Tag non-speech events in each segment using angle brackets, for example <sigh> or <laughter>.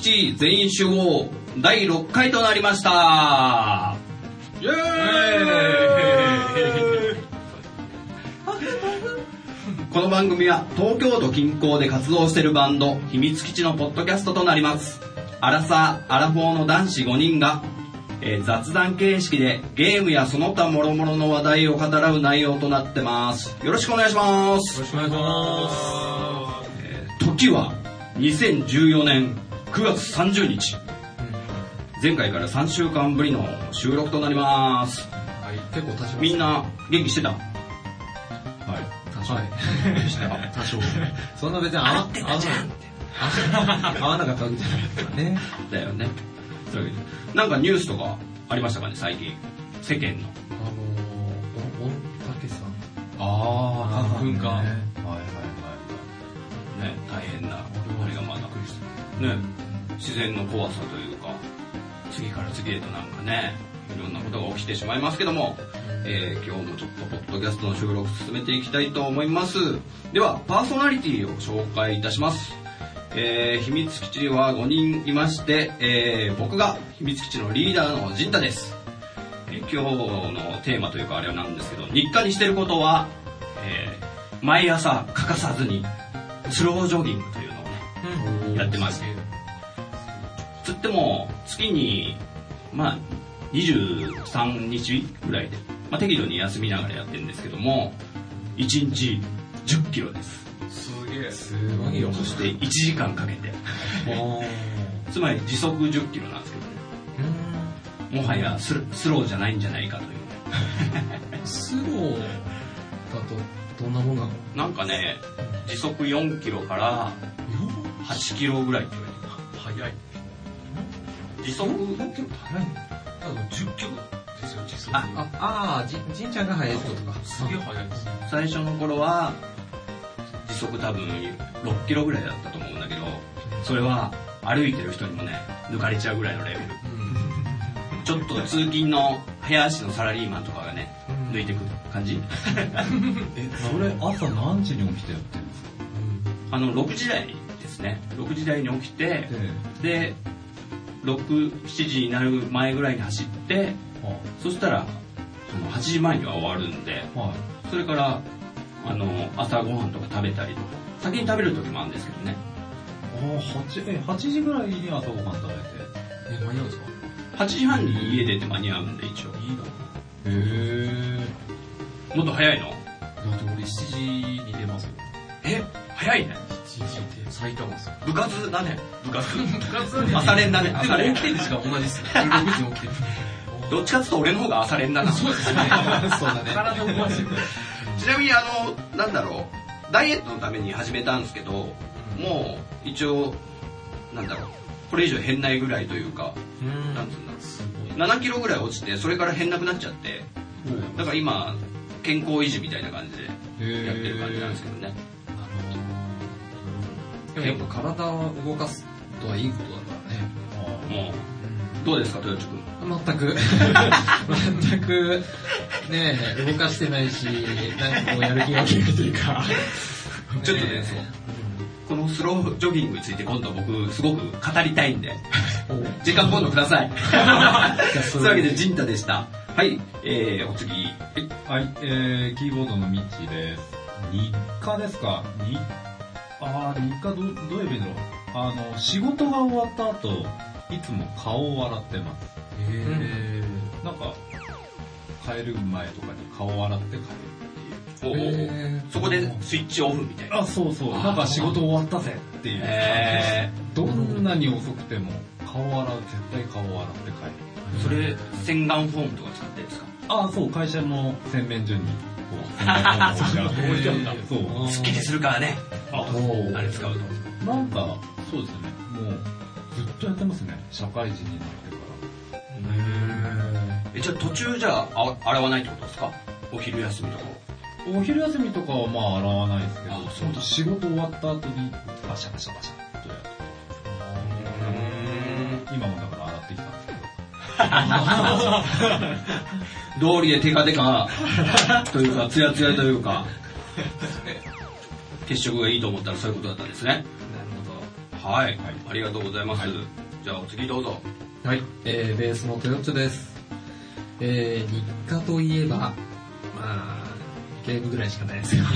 地全員集合第6回となりました。イエーイ！<laughs> この番組は東京都近郊で活動しているバンド秘密基地のポッドキャストとなります。アラサー・アラフォーの男子5人が、えー雑談形式でゲームやその他諸々の話題を語らう内容となってます。よろしくお願いします。よろしくお願いしま時は2014年9月30日前回から3週間ぶりの収録となりますす。はい、結構経ちました。みんな元気してた？はい。多少。多少。そんな別に合わてたじゃんって合わなかったわけじゃないですからね。だよねそういうなんかニュースとかありましたかね最近世間のあのー、お、おたけさん。あ花粉かはいはいはいね大変なあれがまだね自然の怖さというか次から次へとなんかねいろんなことが起きてしまいますけども、えー今日もちょっとポッドキャストの収録進めていきたいと思います。ではパーソナリティを紹介いたします。えー秘密基地は5人いまして、えー僕が秘密基地のリーダーの陣太です、えー今日のテーマというかあれはなんですけど日課にしてることは、えー毎朝欠かさずにスロージョギングというのをねやってます。つっても月にまあ23日ぐらいで、まあ、適度に休みながらやってるんですけども1日1 0キロです。すげえ。すごいよ。そして1時間かけて。つまり時速1 0キロなんですけどね。もはやスロスローじゃないんじゃないかという。ねスローだとどんなもんなの？なんかね時速4キロから8キロぐらいって言われてる早い。時速？何キロって早いの多分10キロですよ、時速。ああ、あー、じ、じんちゃんが早いってことか。すげえ速いです。最初の頃は時速多分6キロぐらいだったと思うんだけどそれは歩いてる人にもね抜かれちゃうぐらいのレベル。ちょっと通勤の早足のサラリーマンとかがねうん。抜いてくる感じ。<laughs> え、それ朝何時に起きてやってるんですか？あの6時台ですね6時台に起きてで67時になる前ぐらいに走ってはそしたらその8時前には終わるんでい。はい。それからあの朝ごはんとか食べたりとか先に食べる時もあるんですけどねああ、8、え、8時ぐらいに朝ごはん食べて。え、間に合うんですか？8時半に家出て間に合うんで一応いいな。へえ。もっと早いの？だって俺7時に出ますよ。え早いね7時って埼玉ですよ。部活だね部活部活朝練だねで朝練も起きてる時間同じです。6時に起きてる。どっちかっていうと俺の方が朝練だなそうですね。<laughs> そうだね。体してる。ちなみにあのなんだろうダイエットのために始めたんですけどもう一応なんだろうこれ以上減んないぐらいというかうんなんつうんだろうすごい。7キロぐらい落ちてそれから減んなくなっちゃってだから今健康維持みたいな感じでやってる感じなんですけどねでもやっぱ体を動かすとはいいことだからね。もうどうですか豊地君。全く、<laughs> 全く、ねえ、動かしてないし、なんかこうやる気が起きるというか。<laughs> ちょっとねそう。このスロージョギングについて今度僕すごく語りたいんで。時間今度ください。<laughs> そういうわけで陣太でした。はいえー、お次。はいはい、えー、キーボードのミッチーです。日課ですか？日、あー、日課ど、どういう意味だろうあの、仕事が終わった後、いつも顔を洗ってます。へなんか、帰る前とかに顔を洗って帰るっていう。おそこでスイッチオフみたいなあ、そうそう。なんか仕事終わったぜっていう。えどんなに遅くても、顔を洗う、絶対顔を洗って帰る。ー、それ洗顔フォームとか使ってるんですか？あ、そう、会社の洗面所に、そう。すっきりするからねあ、れ使うとなんか、そうですね。もう、ずっとやってますね。社会人になってから。えじゃあ途中じゃああ洗わないってことですか？お昼休みとかお昼休みとかはまあ洗わないですけど、あそう仕事終わった後にバシャバシャバシャっとやる。今もだから洗ってきたんですけど。<laughs> 道理でテカテカというかツヤツヤというか血色がいいと思ったらそういうことだったんですねなるほはい。ありがとうございます。じゃあお次どうぞ。はい、えー、ベースのトヨッチョです。えー、日課といえば、まあ、ゲームぐらいしかないですよね。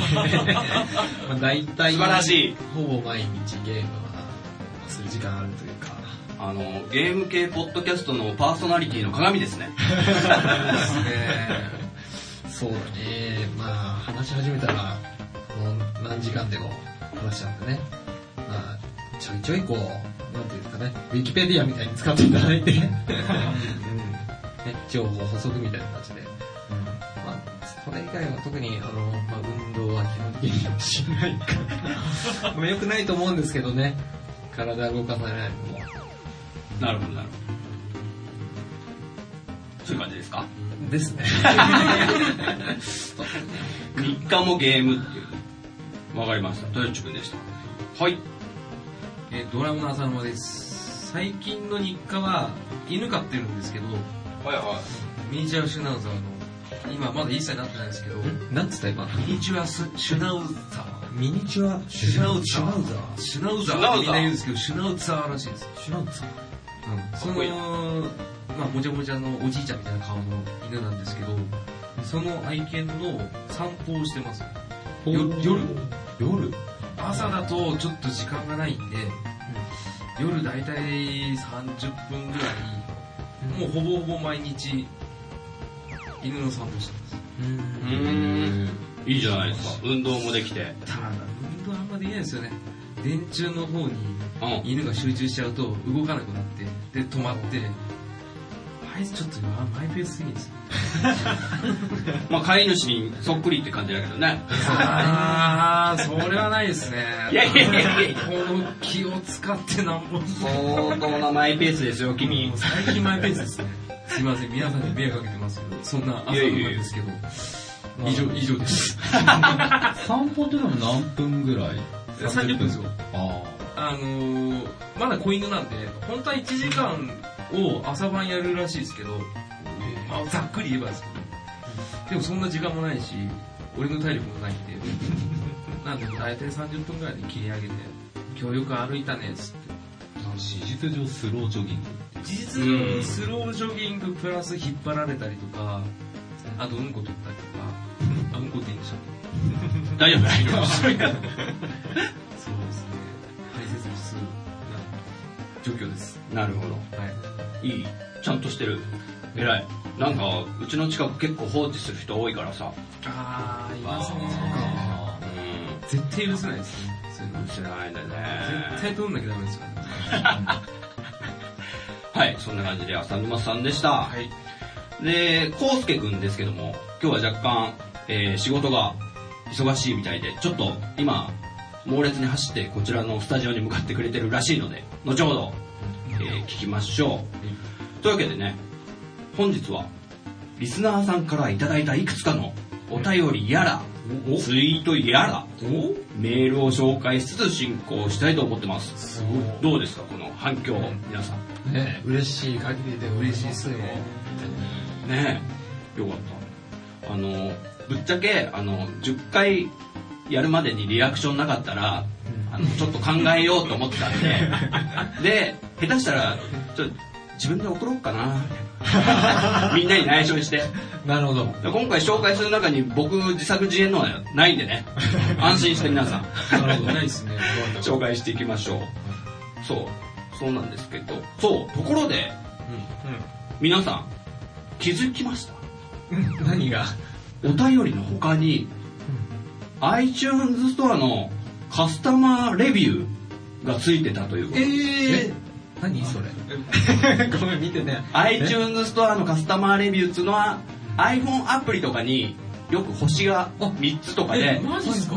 <laughs> まあ大体、素晴らしい。ほぼ毎日ゲームはする時間あるというか、あの、ゲーム系ポッドキャストのパーソナリティの鏡ですね。<laughs> そうだね、まあ、話し始めたら、もう何時間でも話しちゃうんでね。まあ、ちょいちょいこう、なんていうんですかね、ウィキペディアみたいに使っていただいて、うん <laughs> ね、情報補足みたいな感じで。まあ、それ以外は特に、あの、まあ、運動は基本的にしないから。<laughs> まあ、良くないと思うんですけどね、体動かさないのも。なるほど、なるほど。そういう感じですか？ですね。<laughs> 日課もゲームっていう。わかりました。豊地君でした？はい。えードラムの浅沼です。最近の日課は、犬飼ってるんですけど、はいはミニチュアシュナウザーの、今まだ1歳になってないんですけど、なんつった今？ミニチュアスシュナウザー。ミニチュアシュナウザー？シュナウザーシュみんな言うんですけど、シュナウザーらしいです。シュナウザー？その、まあ、もじゃもじゃのおじいちゃんみたいな顔の犬なんですけど、その愛犬の散歩をしてます。よ夜夜？朝だとちょっと時間がないんで、夜だいたい30分ぐらい、もうほぼほぼ毎日、犬の散歩してます。い。うーん。いいじゃないですか。運動もできて。ただ、運動あんまできないですよね。電柱の方にうん。犬が集中しちゃうと動かなくなって、で、止まって、あいつちょっとマイペースすぎるんですよ。<laughs> まあ、飼い主にそっくりって感じだけどね。あー、それはないですね。<laughs> いやいやいやいやこの気を使ってなんぼ。相当なマイペースですよ、君。最近マイペースですね。すいません、皆さんに迷惑かけてますけど、そんな朝のなんですけど、以上、以上です。<laughs> 散歩ってのも何分ぐらい？30分ですよ。ああのー、まだ子犬なんで、本当は1時間を朝晩やるらしいですけど、まあ、ざっくり言えばですけど、でもそんな時間もないし、俺の体力もないんで、<laughs> なんで大体30分ぐらいで切り上げて、今日よく歩いたねっつって。あ。事実上スロージョギング。事実上スロージョギングプラス引っ張られたりとか、あとうんこ取ったりとか、<laughs> あ、うんこっていいんでしたっ大丈夫大丈夫。け <laughs> そうですね。大切にする状況です。なるほど。はい。いい。ちゃんとしてる。偉い。なんか、うちの近く結構放置する人多いからさ。あー、いますね。あう絶対許せないですね。そういないんだね。絶対取んなきゃダメですよね。<laughs> はい、そんな感じで浅沼さんでした。はい。で、コウスケくんですけども、今日は若干、えー仕事が忙しいみたいで、ちょっと今、猛烈に走ってこちらのスタジオに向かってくれてるらしいので、後ほど、えー聞きましょう。というわけでね、本日は、リスナーさんからいただいたいくつかのお便りやら、ツイートやら、メールを紹介しつつ進行したいと思ってます。すごい。どうですか、この反響、皆さん。ね嬉しい限りで嬉しいですよ。ねえ、よかった。あの、ぶっちゃけ、あの、10回やるまでにリアクションなかったら、あの、ちょっと考えようと思ってたんで、<laughs> で、下手したら、ちょっと自分で送ろうかな。<laughs> みんなに内緒にして。なるほど。で今回紹介する中に僕自作自演のはないんでね、安心して皆さん、なるほど。ないですね。<laughs> 紹介していきましょう。そう、そうなんですけど、そう、ところで、皆さん、気づきました？何が？お便りの他に、iTunes ストアのカスタマーレビューがついてたということ。え何？それ。<laughs> ごめん、見てね。iTunes ストアのカスタマーレビューっていうのは iPhone アプリとかによく星が3つとかで、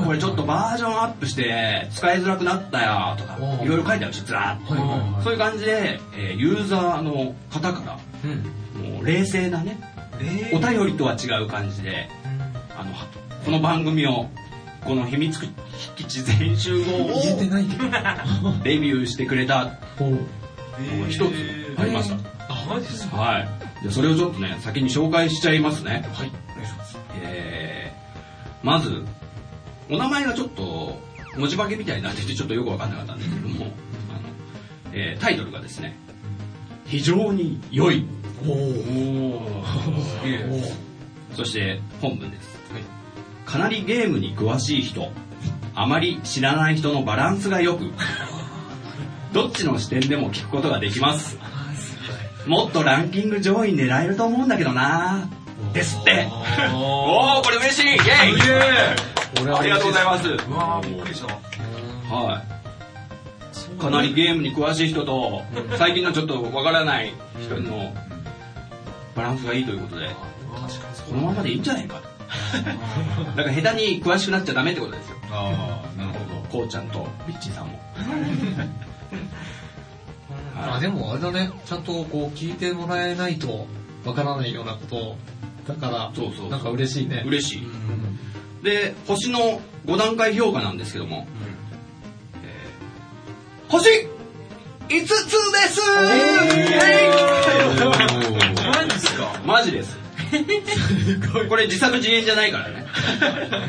これちょっとバージョンアップして使いづらくなったよとかいろいろ書いてあるし、ずらーっと。はいはいはい。そういう感じで、えーユーザーの方から、うん。もう冷静なね、お便りとは違う感じで、あの、この番組を、この秘密基地全集合を言えてないけど。<laughs> レビューしてくれた。のが一つありました。あ、マジですか？はい。じゃあそれをちょっとね、先に紹介しちゃいますね。はい。お願いします。えー、まず、お名前がちょっと、文字化けみたいになっててちょっとよくわかんなかったんですけども、あの、えータイトルがですね、非常に良い。おおすげえ。<laughs> そして本文です。かなりゲームに詳しい人、あまり知らない人のバランスが良く、どっちの視点でも聞くことができます。もっとランキング上位狙えると思うんだけどなですって。おー、<laughs> これ嬉しいイェイありがとうございます。うわーびっくりした。はい。かなりゲームに詳しい人と、最近のちょっとわからない人のバランスがいいということで、このままでいいんじゃないかと。<laughs> だから下手に詳しくなっちゃダメってことですよ。ああ、なるほど。こうちゃんとビッチーさんも。<laughs> あでもあれだね、ちゃんとこう聞いてもらえないとわからないようなことだから、そうそうそうなんか嬉しいね。嬉しい。で、星の5段階評価なんですけども、えー星5つですマジっすか？マジです。<laughs> これ自作自演じゃないからね。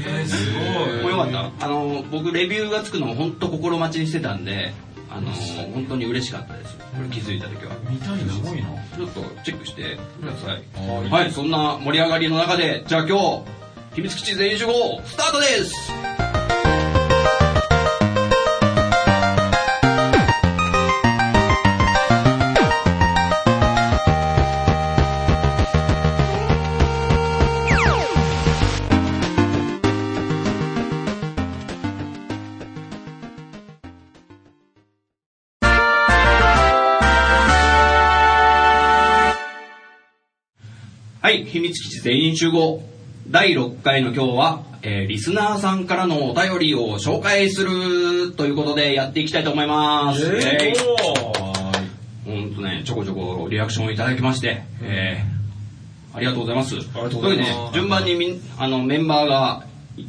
えー、すごい。もうよかった。あの、僕レビューがつくのを本当心待ちにしてたんで、あの、本当に嬉しかったです。これ気づいた時は。見たいな。すごいな。ちょっとチェックしてください。はいはい、そんな盛り上がりの中で、じゃあ今日、秘密基地全員集合、スタートです全員集合。第6回の今日は、えーリスナーさんからのお便りを紹介するということでやっていきたいと思います。えーほんとね、ちょこちょこリアクションをいただきまして、えーありがとうございます。ありがとうございますというわけで、順番にみんあのメンバーが、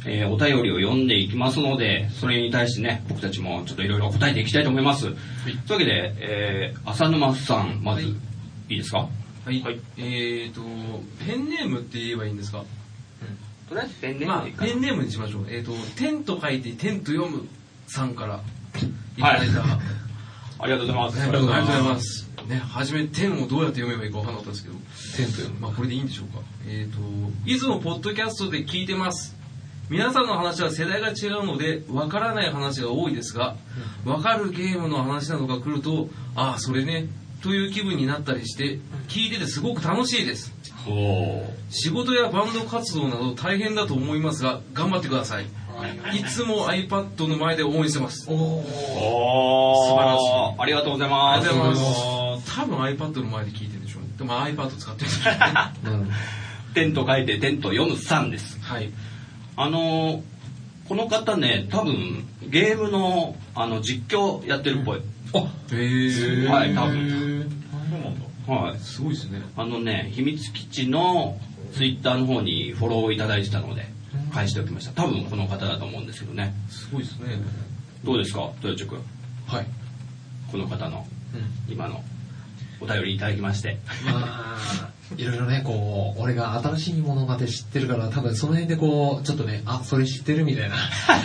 えーお便りを読んでいきますので、それに対してね、僕たちもちょっといろいろ答えていきたいと思います。というわけで、えー浅沼さん、まず、はいい、いですか？はい。はいえーと、ペンネームって言えばいいんですか？とりあえずペンネーまあムでいい、かなペンネームにしましょう。えーと、天と書いて天と読むさんからいただいた、<laughs> ありがとうございます。ありがとうございます。ね、初め天をどうやって読めばいいか分からなかったんですけど、テントよ。まあこれでいいんでしょうか。えっ、と、いつもポッドキャストで聞いてます？皆さんの話は世代が違うので、わからない話が多いですが、わかるゲームの話などが来ると、ああ、それね、という気分になったりして、聞いててすごく楽しいです。仕事やバンド活動など大変だと思いますが、頑張ってください。いつも iPad の前で応援してます。おお素晴らしいありがとうございあます。りがとうございます。多分 iPad の前で聞いてるでしょうね。でも iPad 使ってるんでしょうね。<laughs> うん。点と書いて点と読む3です。はい。あのーこの方ね、多分ゲームのあの実況やってるっぽい。へー。はい、多分。そうなんだ？はい。すごいですね。あのね、秘密基地のツイッターの方にフォローをいただいてたので、返しておきました。多分この方だと思うんですけどね。すごいですね。どうですか、豊地君？はい。この方のうん。今のお便りいただきまして。まあ、いろいろね、こう、俺が新しいものまで知ってるから、多分その辺でこう、ちょっとね、あ、それ知ってるみたいな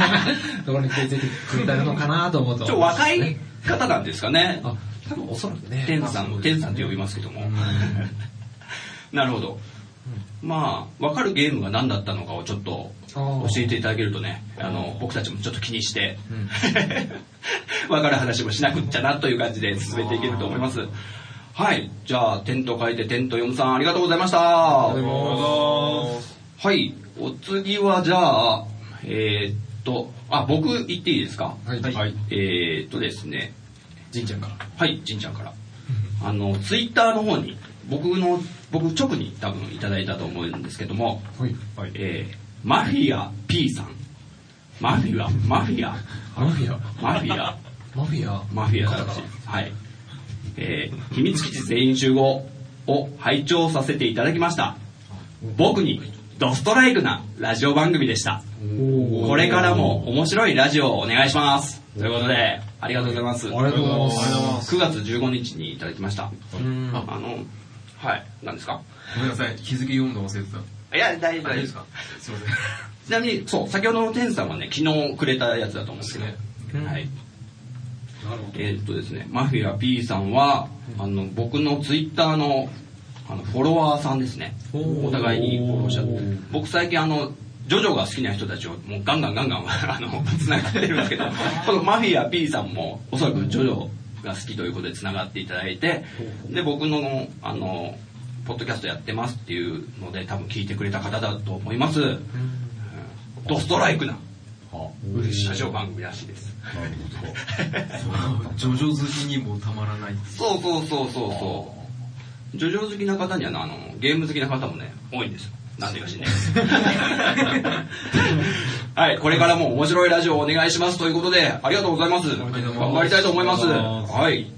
<laughs> ところに気づいてくれたのかなと思うと。ちょ、若い方なんですかね。あ、多分おそらくね。天さん、天さんって呼びますけども。<laughs> なるほど。まあ、わかるゲームが何だったのかをちょっと教えていただけるとね、あの、僕たちもちょっと気にして、<laughs> わかる話もしなくっちゃなという感じで進めていけると思います。はい。じゃあ、天と書いて天と読むさん、ありがとうございました。はい。お次は、じゃあ、えーっと、あ、僕言っていいですか？はい。はい。えーっとですね、じんちゃんから。はい、じんちゃんから。あの、ツイッターの方に、僕の、僕直に多分いただいたと思うんですけども、はい。はい。えー、マフィア P さん。マフィア、マフィア、マフィア？マフィア、マフィア？マフィアだし、はい。えー、秘密基地全員集合を拝聴させていただきました。僕にドストライクなラジオ番組でした。これからも面白いラジオをお願いします。ということで、ありがとうございます。ありがとうございます。9月15日にいただきました。うん。あの、はい、何ですか？ごめんなさい。日付読むの忘れてた。いや、大丈夫でですすか？すいません。<laughs> ちなみに、そう、先ほどの天さんはね、昨日くれたやつだと思うんですけど、うんはい。なるほえーっとですね、マフィア P さんは、あの、僕のツイッターの、あの、フォロワーさんですね。お互いにフォローしちゃって。僕最近あの、ジョジョが好きな人たちをもうガンガンガンガン、<laughs> あの、繋がってるんですけど、<laughs> このマフィア P さんも、おそらくジョジョが好きということで繋がっていただいて、で、僕の、あの、ポッドキャストやってますっていうので、多分聞いてくれた方だと思います。うんドストライクな、嬉しい。ラジオ番組らしいです。なるほど。<laughs> ジョジョ好きにもたまらない。そうそうそうそうそう。ジョジョ好きな方にはなあの、ゲーム好きな方もね、多いんですよ。なんでか知んないです。<laughs> はい、これからも面白いラジオをお願いしますということで、ありがとうございます。頑張りたいと思います。はい。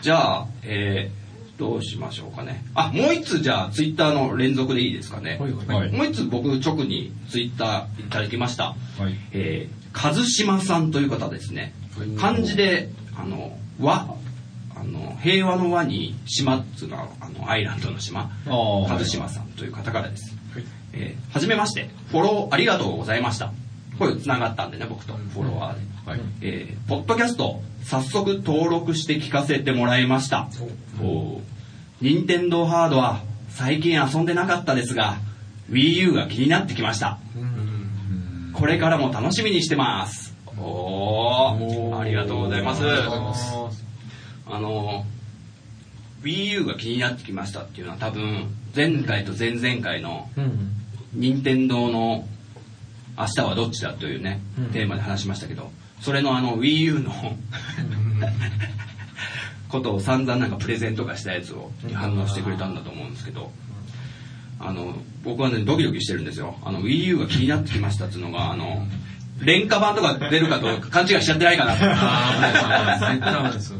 じゃあ、えー、どうしましょうかね。あ、もう一つじゃあ、ツイッターの連続でいいですかね。はいはいはい。もう一つ僕直にツイッターいただきました。はい。えー、和島さんという方ですね。漢字で、あの、和、あの、平和の和に島っつうのは、あの、アイランドの島。ああ、はい和島さんという方からです。えーはじめまして、フォローありがとうございました。これ繋がったんでね、僕とフォロワーで。はい。えーポッドキャスト、早速登録して聞かせてもらいました。お任天堂ハードは最近遊んでなかったですが、Wii U が気になってきました。これからも楽しみにしてます。おー、ありがとうございます。あの、Wii U が気になってきましたっていうのは多分、前回と前々回のうん。任天堂の明日はどっちだというね、うんテーマで話しましたけど、それのあの Wii U のことを散々なんかプレゼントがしたやつをに反応してくれたんだと思うんですけど、あの、僕はね、ドキドキしてるんですよ。あの Wii U が気になってきましたっていうのが、あの、廉価版とか出るかと勘違いしちゃってないかな。ああ、絶対ダメですよ。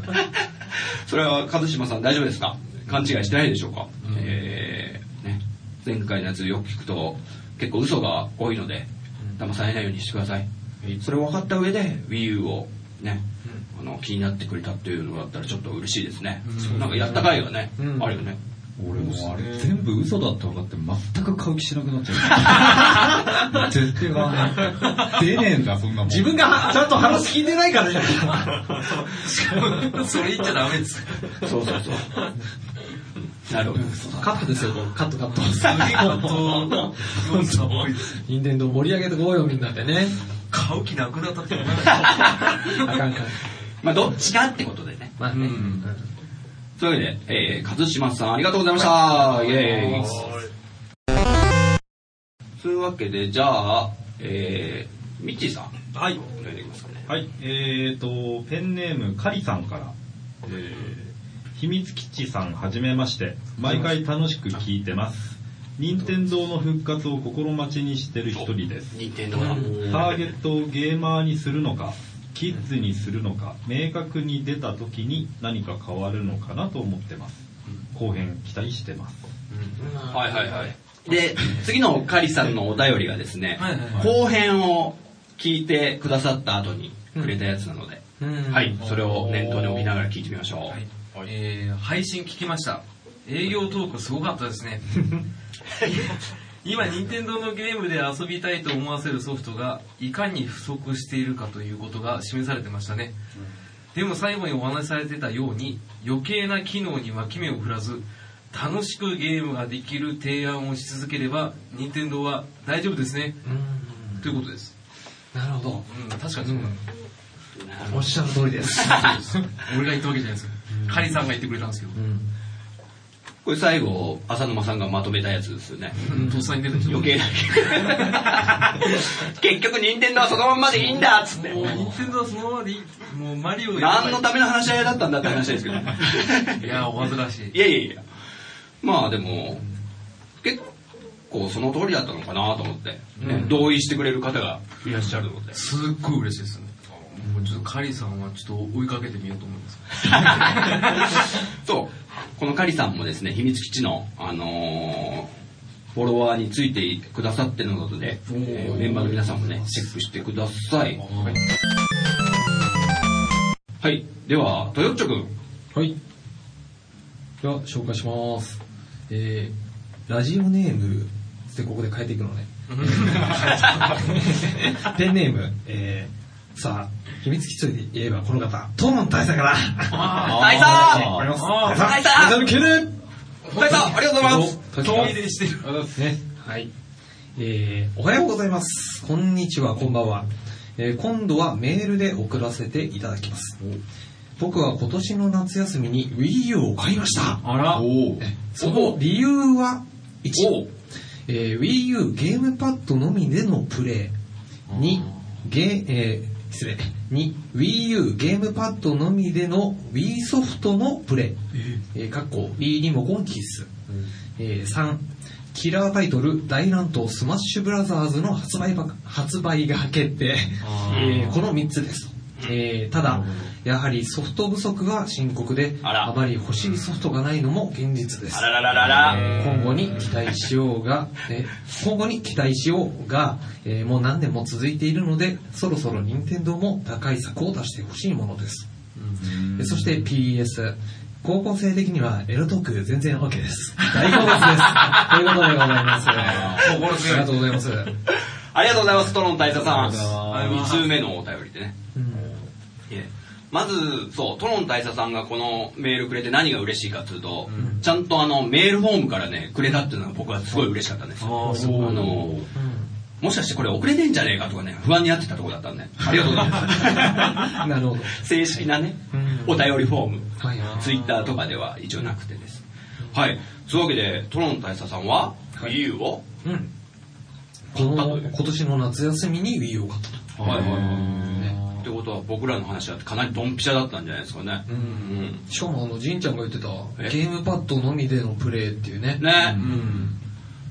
それは和島さん大丈夫ですか？勘違いしてないでしょうか、えーね、前回のやつよく聞くと結構嘘が多いので騙されないようにしてください、それを分かった上で WiiU をね、あの気になってくれたっていうのだったらちょっと嬉しいですね、なんかやった回がね、うん。あるよね俺もうあれ全部嘘だって分かって全く買う気しなくなっちゃう。絶対買わない。出ねえんだ、そんなもん。自分がちゃんと話聞いてないからじゃないそれ言っちゃダメです。そうそうそうなるほどカットですよ、カットカット。すげえ本当、要素多いです。任天堂盛り上げてこうよ、みんなでね。買う気なくなったって思いましあかんあかん。まあどっちかってことでねまあね。うんというわけで、えー、和島さんありがとうございましたイエーイというわけでじゃあえー、ミッチーさんはい。お願いできますかねはい。えーと、ペンネーム、カリさんから。えー、秘密基地さんはじめまして。毎回楽しく聞いてます。任天堂の復活を心待ちにしてる一人です。任天堂だターゲットをゲーマーにするのか、キッズにするのか、明確に出た時に何か変わるのかなと思ってます。後編期待してます。はいはいはい。で、次のカリさんのお便りがですね、はいはいはい後編を聞いてくださった後にくれたやつなので、うんはい、それを念頭に置きながら聞いてみましょう。はいえー配信聞きました。営業トークすごかったですね。<laughs> 今、任天堂のゲームで遊びたいと思わせるソフトがいかに不足しているかということが示されてましたね。でも最後にお話しされてたように余計な機能に脇目を振らず楽しくゲームができる提案をし続ければ任天堂は大丈夫ですね。うんということです。なるほど。うん、確かにそうだ。おっしゃる通りです。<laughs> 俺が言ったわけじゃないですよ。カリさんが言ってくれたんですけど。これ最後、浅沼さんがまとめたやつですよね。うんとっさに出た人。余計な。結局任天堂はそのまんまでいいんだっつって。もう、任天堂はそのままでいい。もう、マリオ何のための話し合いだったんだって話ですけど。いや、お恥ずかしい。いやいやいや。まあでも、結構その通りだったのかなと思って、ね同意してくれる方がいらっしゃるので。すっごい嬉しいですね。ちょっとカリさんはちょっと追いかけてみようと思います。<laughs> そう。このカリさんもですね、秘密基地の、あのーフォロワーについてくださってるので、えーメンバーの皆さんもね、チェックしてください。はい。では、トヨッチョくん。はい。では、紹介します。えー、ラジオネームってここで変えていくのね。<laughs> ペンネーム、えさあ、秘密基地といえばこの方、トーマン大佐から。大佐ああります。大佐大佐の敬礼大佐ありがとうございます大遠いでしてる。ね。はい。えー、おはようございます。こんにちは、こんばんは。えー、今度はメールで送らせていただきます。僕は今年の夏休みに Wii U を買いました。あら。おおえその理由は1、えー Wii U ゲームパッドのみでのプレイ。2、ゲえー失礼。2、Wii U ゲームパッドのみでの Wii ソフトのプレイ。えー、かっこ Wii リモコン必須。えー3、キラータイトル大乱闘スマッシュブラザーズの発売ば発売が決定。えーこの3つです。えーただ、やはりソフト不足が深刻で、あまり欲しいソフトがないのも現実ですあ。ららららら <laughs> 今後に期待しようが、えー今後に期待しようが、えーもう何年も続いているので、そろそろ任天堂も打開策を出してほしいものです。えーそして PS、高校生的にはエロトーク全然 OK です。大好物です。<laughs> ということでございます。心強いありがとうございます。ありがとうございますトロン大佐さんありがとうございます2通目のお便りでねいえまず、そう、トロン大佐さんがこのメールくれて何が嬉しいかっていうと、ちゃんとあの、メールフォームからね、くれたっていうのが僕はすごい嬉しかったんですよ。あーそうあの、もしかしてこれ遅れてんじゃねえかとかね、不安になってたところだったんで、ありがとうございます。<laughs> なるほど。正式なねう、お便りフォーム、はいはいツイッターとかでは一応なくてです。はい。そういうわけで、トロン大佐さんは、はい Wii U を、うん。この、今年の夏休みに Wii U を買ったと。はいはいはい。ねってことは僕らの話はかなりドンピシャだったんじゃないですかね。うん。しかもあの、じんちゃんが言ってた、え？ゲームパッドのみでのプレイっていうね。ね、うん。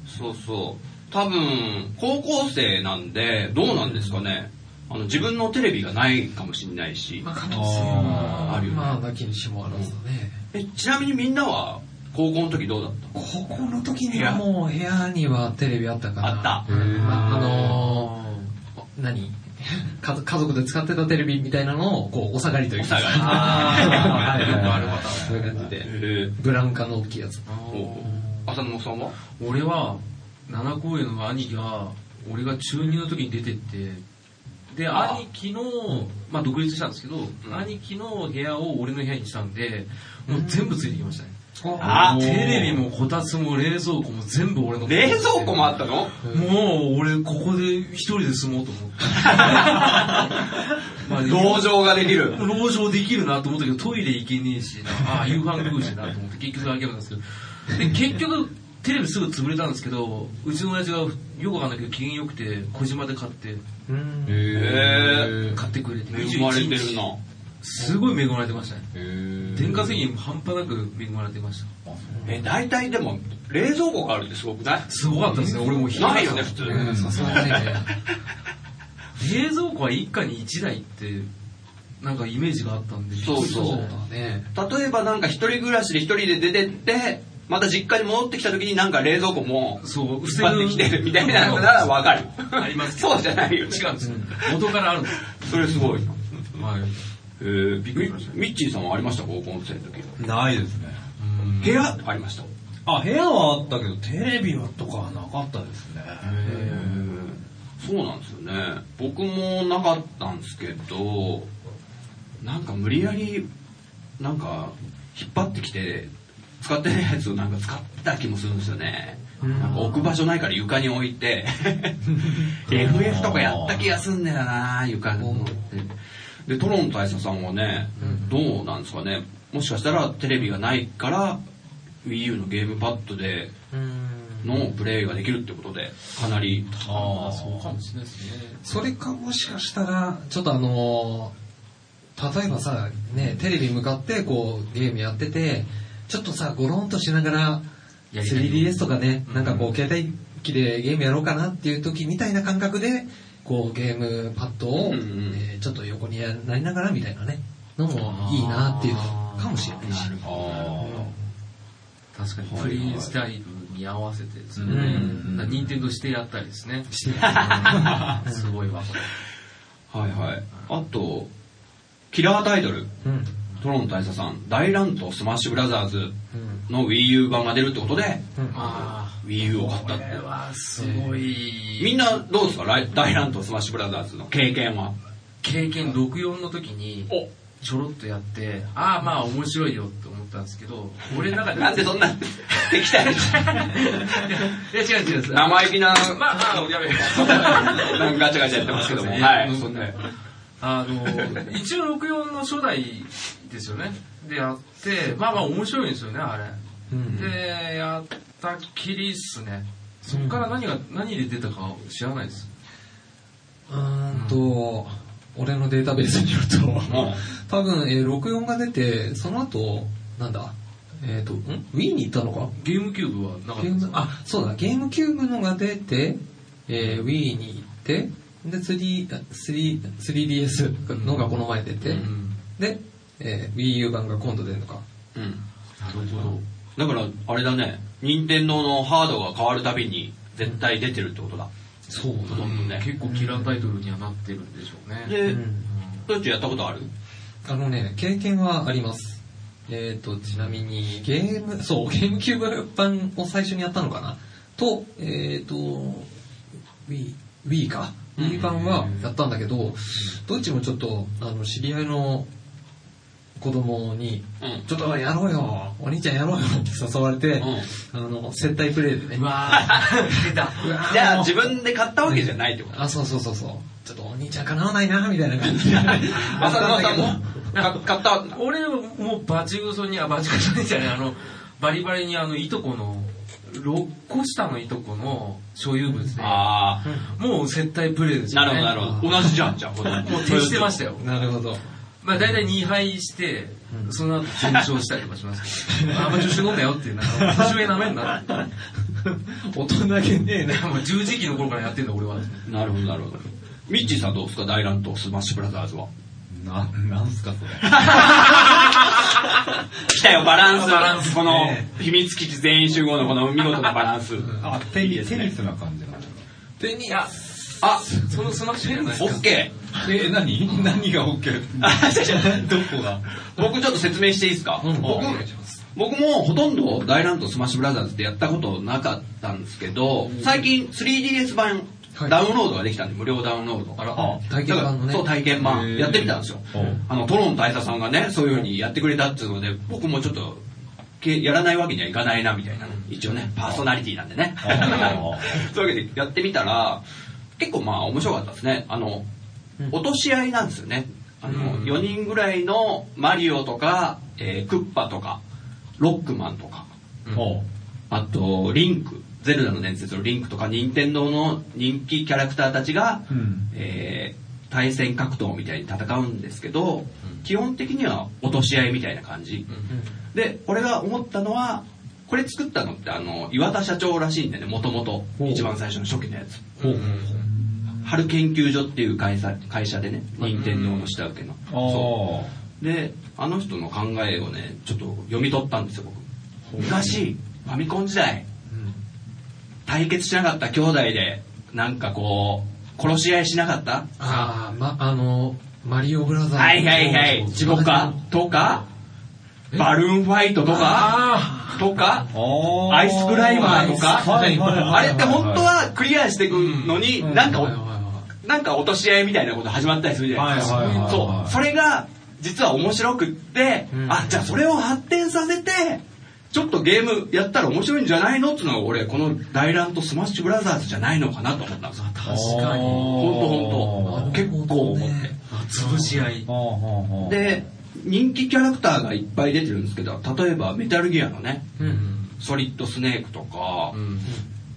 そうそう。多分、高校生なんで、どうなんですかね。あの、自分のテレビがないかもしれないしま。あ、可能性はあるよねまあ、なきにしもあらずだね。え、ちなみにみんなは、高校の時どうだった？高校の時にはもう部屋にはテレビあったかな。あったうんまあ、あのー、何？<laughs> 家族家族で使ってたテレビみたいなのを、こう、お下がりというか。お下がり。はいはいよくあるはい。<laughs> そういう感じで。えブラウン管の大きいやつ。浅野さんは？俺は、七公園の兄貴が、俺が中2の時に出てって、で、あ。あ兄貴の、まあ独立したんですけど、ん。兄貴の部屋を俺の部屋にしたんで、もう全部ついてきましたね。あテレビもこたつも冷蔵庫も全部俺の。冷蔵庫もあったの？もう俺ここで一人で住もうと思って。<laughs> まあ同情ができる。籠城できるなと思ったけど、トイレ行けねえしな、ああ、夕飯食うしなと思って結局諦めたんですけど、で、結局、テレビすぐ潰れたんですけど、うちの親父がよくわかんないけど機嫌良くて、小島で買って、うん。へえ買ってくれて、恵まれてる21日な。すごい恵まれてましたね。へ電化製品半端なく恵まれてました。え、大体でも、冷蔵庫があるってすごくない？すごかったですね、俺もうないよね、普通。うんさすがにね。冷蔵庫は一家に一台って、なんかイメージがあったんで。そうそうね。例えばなんか一人暮らしで一人で出てって、また実家に戻ってきた時になんか冷蔵庫も、そう、引っ張ってきてるみたいなのならわかる。ありますそうじゃないよね。違うんですよ。元からあるんですそれすごいな。はい。えー、びっくりしました。ミッチーさんはありました？高校生の時。ないですね。部屋？ありました。あ、部屋はあったけど、テレビはとかはなかったですね。そうなんですよね。僕もなかったんですけど、なんか無理やり、なんか引っ張ってきて、使ってないやつをなんか使った気もするんですよね。なんか置く場所ないから床に置いて、<laughs> FF とかやった気がすんだよな床に乗って。で、トロン大佐さんはね、どうなんですかね。もしかしたらテレビがないから、Wii U のゲームパッドでのプレイができるってことで、かなり。ああ、そうかもしれないですね。それかもしかしたら、ちょっとあのー例えばさ、ね、テレビ向かってこうゲームやってて、ちょっとさ、ゴロンとしながら、やりたい 3DS とかね、うん。なんかこう携帯機でゲームやろうかなっていう時みたいな感覚で、こうゲームパッドを、うんうんえーちょっと横にやなりながらみたいなね、のもいいなっていうのかもしれないし。あ確かに、はいプレイスタイルに合わせてですね。うんだ任天堂してやったりですね。し <laughs> てすごいわ。はいはい。あと、キラータイトル、うん。トロン大佐さん、大乱闘スマッシュブラザーズうん。の Wii U 版が出るってことで、うんれ。あ Wii U を買ったあ、ってすごい。みんなどうですか？ライ大乱闘スマッシュブラザーズの経験は？経験64の時に、おちょろっとやって、ああまあ面白いよって思ったんですけど、俺の中で。なんでそんな敵対 <laughs> いや違う違う。生意気な、まあ、あやべえ。ガチャガチャやってますけども。はい。そんなあの、一応64の初代ですよね。でやって、まあまあ面白いんですよね、あれ。うんで、やったきりっすね。そっから何が、何で出たか知らないです？うーんと、俺のデータベースによると、多分、えー64が出て、その後、なんだ、えっ、と、ん ?Wii に行ったのか？ゲームキューブはなかったゲーム、あ、そうだ、ゲームキューブのが出て、えー Wii に行って、で、3、3 3DS のがこの前出て、うんで、えー Wii U 版が今度出るのか。うん。なるほど。だから、あれだね、任天堂のハードが変わるたびに絶対出てるってことだ。そうほとんどね。結構キラータイトルにはなってるんでしょうね。で、うんどっちやったことある？あのね、経験はあります。えっ、と、ちなみに、ゲーム、そう、ゲームキューブ版を最初にやったのかな？と、えっ、と、Wii、Wii か？Wii 版はやったんだけど、どっちもちょっと、あの、知り合いの子供に、うん。ちょっとやろうよ、お兄ちゃんやろうよって誘われて、うんあの、接待プレイでね。うわじゃあ自分で買ったわけじゃないってことあ、そうそうそうそう。ちょっとお兄ちゃん叶わないな、みたいな感じで。<laughs> 浅沼さんも？<laughs> か買った？俺もうバチグソに、あ、バチグソにじゃない、あの、バリバリにあの、いとこの、6個下のいとこの所有物で、あもう接待プレイですあ、よね。なるほど、なるほど。同じじゃん、じゃあ。ももう徹してましたよ。なるほど。まあ大体2敗して、その後全勝したりとかしますけど、あんま調子乗んなよっていうな、年上なめんなって。<laughs> 大人げねえな。もう十字キーの頃からやってんだ俺は。なるほど、なるほど。ミッチーさんどうですか？大乱闘スマッシュブラザーズは。な、なんすかそれ。<laughs> 来たよ、バランス。バランスこの、秘密基地全員集合のこの見事なバランス。<laughs> あ、テニスな感じなんだ。テニいや、あ、そのスマッシュじゃないオッケー、何？<laughs> 何が OK? どこが？ー。僕ちょっと説明していいですか、うん僕僕もほとんど大乱闘スマッシュブラザーズってやったことなかったんですけど、最近 3DS 版はいダウンロードができたんで、無料ダウンロード。あら体験版のねだからそう、体験へ版。ーやってみたんですよ。あの、トロン大佐さんがね、そういう風にやってくれたっていうので、僕もちょっと、けやらないわけにはいかないな、みたいな。一応ね、パーソナリティなんでね。<laughs> そういうわけでやってみたら、結構まあ面白かったですね。あの、落とし合いなんですよね。あの、うん。4人ぐらいのマリオとか、えークッパとか、ロックマンとか、おう。あと、リンク、ゼルダの伝説のリンクとか、任天堂の人気キャラクターたちが、うん。えー対戦格闘みたいに戦うんですけど、基本的には落とし合いみたいな感じ。で、俺が思ったのは、これ作ったのってあの、岩田社長らしいんだよね、もともと。一番最初の初期のやつ。春研究所っていう会社会社でね、任天堂の下請けの。そあう。で、あの人の考えをね、ちょっと読み取ったんですよ、僕。昔、ファミコン時代、対決しなかった兄弟で、なんかこう、殺し合いしなかった？ああ、ま、あの、マリオブラザーズ。はいはいはい。とか、とか、バルーンファイトとか、とか、あ。アイスクライマーとか、あれって本当はクリアしていくのに、なんかなんか落とし合いみたいなこと始まったりするじゃないですか。そう。それが、実は面白くって、うんあ、じゃあそれを発展させて、ちょっとゲームやったら面白いんじゃないのっていうのが俺、この大乱闘スマッシュブラザーズじゃないのかなと思ったんですよ。確かにほんとほんと。結構思って。潰し合い。で、で、人気キャラクターがいっぱい出てるんですけど、例えばメタルギアのね、い。うん。ソリッドスネークとか、うん。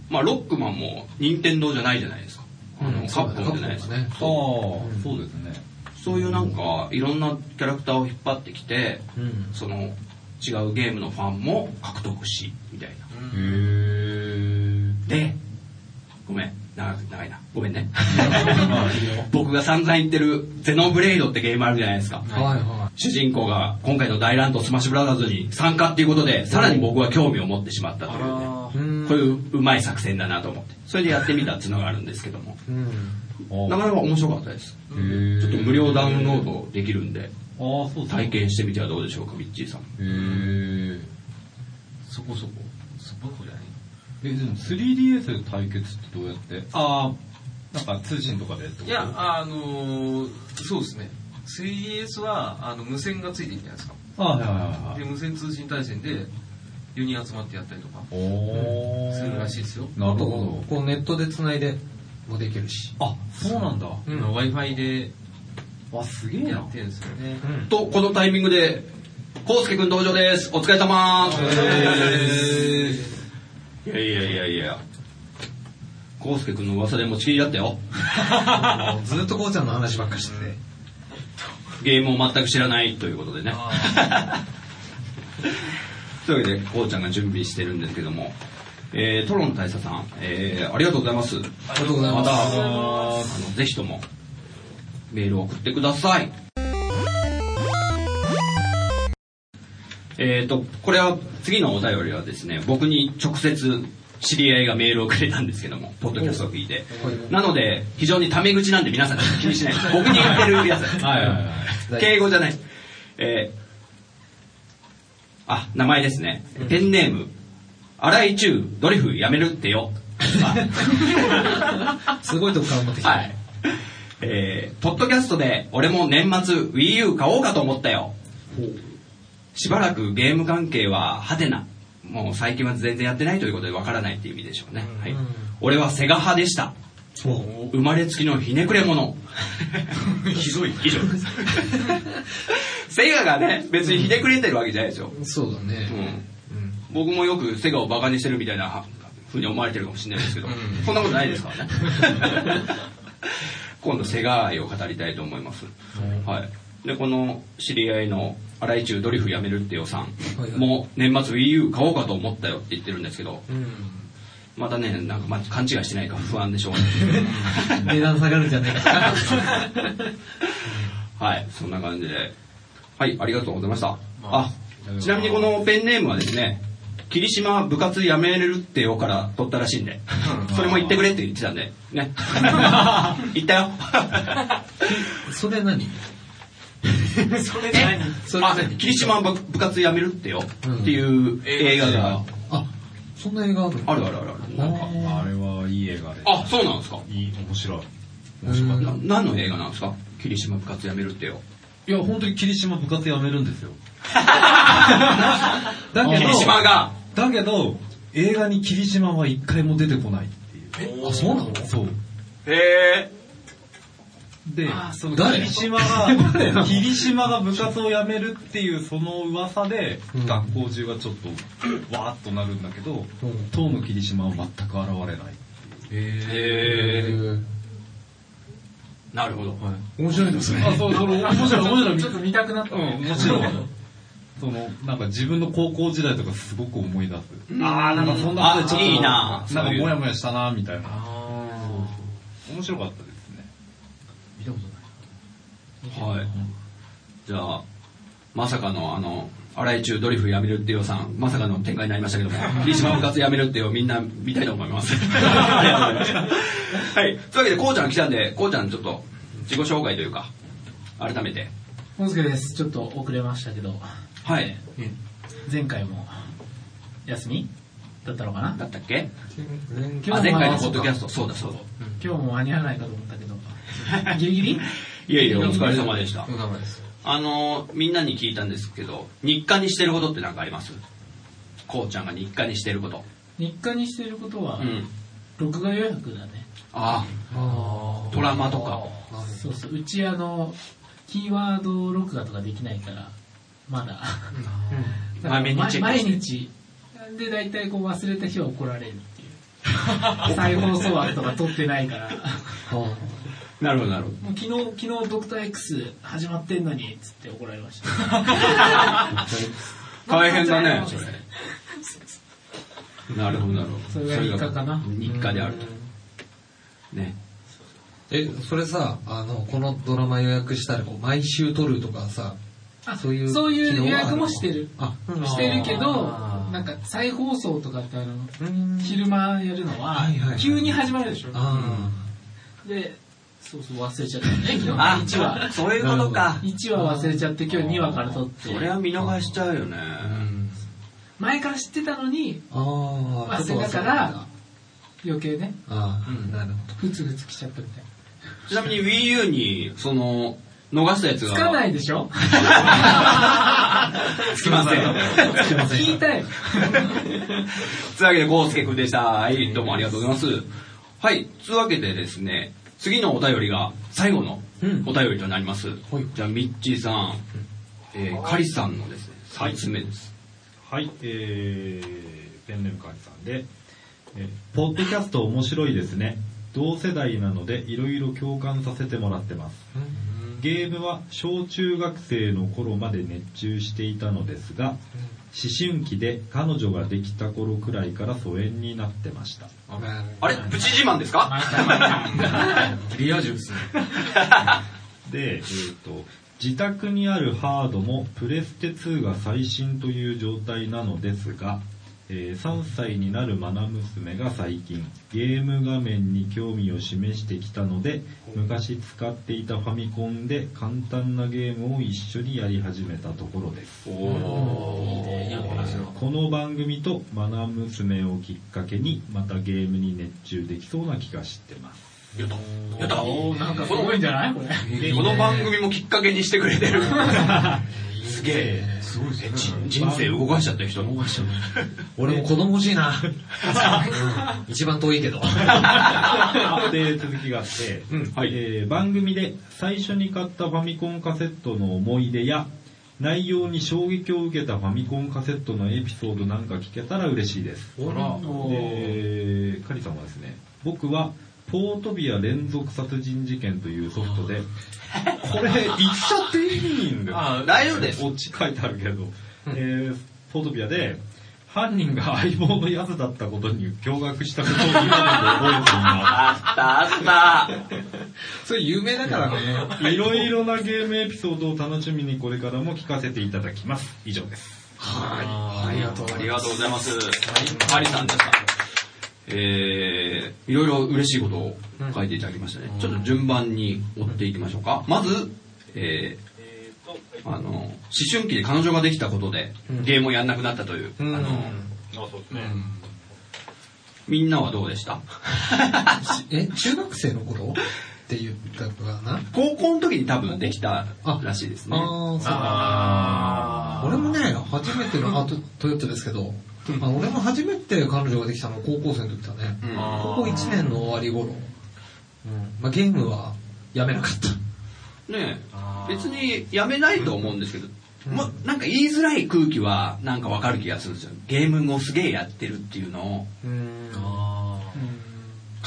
まあロックマンも任天堂じゃないじゃないですか。あの、うんカプコンじゃないですか。そうだねああ、そうですね。そういうなんか、いろんなキャラクターを引っ張ってきて、うん。その、違うゲームのファンも獲得し、みたいな。へー。で、ごめん、長く長いな。ごめんね。<laughs> 僕が散々言ってるゼノブレイドってゲームあるじゃないですか。はいは主人公が今回の大乱闘スマッシュブラザーズに参加っていうことで、さらに僕は興味を持ってしまったというね。こういううまい作戦だなと思って。それでやってみたっていうのがあるんですけども。うん。なかなか面白かったです。ちょっと無料ダウンロードできるんで、ああ、そうです体験してみてはどうでしょうか、ミッチーさん。へー。そこそこ。そこそこじゃない？え、でも 3DS で対決ってどうやって？ああ、なんか通信とかでってこといや、あのー、そうですね。3DS は、あの、無線がついてるじゃないですか。あはいはいはいはで、い。無線通信対戦で、4人集まってやったりとか、おするらしいですよ。なるほあと、こうネットで繋いでもできるし。ど。あ、そうなんだ。うん、Wi-Fi でわ、すげえなやっ。てるんですよね。と、このタイミングで、コウスケくん登場です。お疲れ様いやいやいやいや。コウスケくんの噂で持ちきりだったよ。<laughs> ずっとこうちゃんの話ばっかしてて。ゲームを全く知らないということでね。<laughs> というわけで、こうちゃんが準備してるんですけども、えー、トロン大佐さん、えー、ありがとうございます。ありがとうございますまた、あの、ぜひとも、メールを送ってください。えーと、これは、次のお便りはですね、僕に直接、知り合いがメールをくれたんですけども、ポッドキャストを聞いて。なので、非常にタメ口なんで皆さん気にしないで。僕に言ってるやつ。はいはいはい。敬語じゃない。えー、あ、名前ですね。ペンネーム、荒井中、ドリフやめるってよ。<laughs> すごいとこから持ってきた。はい。えー、ポッドキャストで俺も年末 Wii U 買おうかと思ったよ。しばらくゲーム関係はハテナ。もう最近は全然やってないということでわからないっていう意味でしょうね。はい。俺はセガ派でした。生まれつきのひねくれ者。<laughs> ひどい。以上です。<laughs> セガがね、別にひねくれてるわけじゃないですよ。そうだね。うん。僕もよくセガをバカにしてるみたいな風に思われてるかもしれないですけど、そんなことないですからね。<laughs> 今度セガ愛を語りたいと思います。はい。で、この知り合いの荒井中ドリフやめるってよさんはいはいもう年末 Wii U 買おうかと思ったよって言ってるんですけど、うん。またね、なんかま勘違いしてないか不安でしょうがない。<laughs> 値段下がるんじゃないかな。<laughs> はい、そんな感じで。はい、ありがとうございました。あ、ちなみにこのペンネームはですね、霧島部活やめれるってよから取ったらしいんで、それも言ってくれって言ってたんで、ね。<laughs> 言ったよ。<laughs> それ何？<laughs> それ何？あそれ何、霧島部部活やめるってようんっていう映画が。あ、そんな映画あるの？あるあるある。なんか。あれはいい映画で。あ、そうなんですか。いい、面白い。うん。な何の映画なんですか？霧島部活やめるってよ。いや、本当に霧島部活やめるんですよ。<laughs> だけど霧、島が、だけど、映画に霧島は一回も出てこないっていう。あ、そうなの？そう。へで、その誰？霧島が、霧島が部活を辞めるっていうその噂で、うん学校中がちょっと、わーっとなるんだけど、うん当の霧島は全く現れない。え。へー。なるほど。面白いですね。あ、そう、その、面白い、面白い。ちょっと見たくなった。うん、面白い。その、なんか自分の高校時代とかすごく思い出す。あー、なんかそんなことでちょっと、あいいななんかそういうモヤモヤしたなみたいな。あ面白かったですね。見たことない。はい。じゃあ、まさかのあの、荒井中ドリフやめるってよさん、まさかの展開になりましたけども、霧島部活やめるってよみんな見たいと思います。ありがとうございます。はい。<laughs> というわけで、こうちゃん来たんで、こうちゃんちょっと自己紹介というか、改めて。本助です。ちょっと遅れましたけど、はい。前回も休み？だったのかな？だったっけ？今あ、前回のあポッドキャスト、そうだそうだ。今日も間に合わないかと思ったけど、<laughs> ギリギリ？いやいや、お疲れ様でしたお。疲れ様です。あの、みんなに聞いたんですけど、日課にしてることって何かあります？こうちゃんが日課にしてること。日課にしてることはう、ん。録画予約だね。ああドラマとか。そうそう。うちあの、キーワード録画とかできないから、まだ。だからまめにチェックして毎日。で、大体こう忘れた日は怒られるっていう。再放送枠とか撮ってないから。<laughs> あ。なるほど、なるほど。もう昨日、昨日ドクター X 始まってんのに、つって怒られました。<laughs> 大変だね、それ。<laughs> なるほど、なるほど。それが日課かなそれが日課であると。ね。え、それさ、あの、このドラマ予約したら、こう毎週撮るとかさ、あそういうそういう予約もしてる。あ、してるけどなんか再放送とかってあの、うん昼間やるのは急に始まるでしょ。あで、そうそう忘れちゃったね、昨日。あ1話。そういうことか。1話忘れちゃって今日2話から撮って。それは見逃しちゃうよね。前から知ってたのに、あ。ああ。忘れたから、余計ね、ああ、うんなるほふつふつ来ちゃったみたい。ちなみに Wii U に、その、逃したやつが。つかないでしょ？<laughs> つきません。聞いたよ。<laughs> つうわけで、ゴースケくんでした。はい、どうもありがとうございます。はい、つうわけでですね、次のお便りが最後のお便りとなります。じゃあ、ミッチーさん、えー、カリさんのですね、3つ目です。はい、えー、ペンネームカリさんで、えーポッドキャスト面白いですね。同世代なのでいろいろ共感させてもらってます。ゲームは小中学生の頃まで熱中していたのですが、思春期で彼女ができた頃くらいから疎遠になってました。あれ？プチ自慢ですか？<laughs> リア充ですね。<laughs> で、えー、と自宅にあるハードもプレステ2が最新という状態なのですが、えー3歳になるマナ娘が最近ゲーム画面に興味を示してきたので昔使っていたファミコンで簡単なゲームを一緒にやり始めたところです。いい話だこの番組とマナ娘をきっかけにまたゲームに熱中できそうな気がしてますやった。やった。なんかすごいんじゃない？これ。この番組もきっかけにしてくれてる。すげえ。すごいですね。じ人生動かしちゃった人。動かしちゃっ俺も子供欲しいな。う <laughs> ん一番遠いけど。で続きがあって、はいえー番組で最初に買ったファミコンカセットの思い出や内容に衝撃を受けたファミコンカセットのエピソードなんか聞けたら嬉しいです。あらで、カリさんはですね、僕はポートビア連続殺人事件というソフトで、<laughs> これ言っちゃっていいんだよ。あ大丈夫です。オチ書いてあるけど、えーポートビアで、犯人が相棒のやつだったことに驚愕したことを今でも覚えています。あったあった。<laughs> それ有名だからね。<laughs> いろいろなゲームエピソードを楽しみにこれからも聞かせていただきます。以上です。はい。ありがとう。ありがとうございます。ハリさんでした。えー、いろいろ嬉しいことを書いていただきましたね。ちょっと順番に追っていきましょうか。まず、えー、あの、思春期で彼女ができたことで、ゲームをやんなくなったという、あの、みんなはどうでした？<laughs> え、中学生の頃？って言ったかな？高校の時に多分できたらしいですね。ああ、そうだ。あ俺もね、初めての、あ、トトヨタですけど、あ俺も初めて彼女ができたのは高校生の時だね。うん。高校1年の終わり頃。うん。まあ、ゲームはやめなかった。ねえ。別にやめないと思うんですけど、ま、なんか言いづらい空気はなんかわかる気がするんですよ。ゲームをすげえやってるっていうのを。あ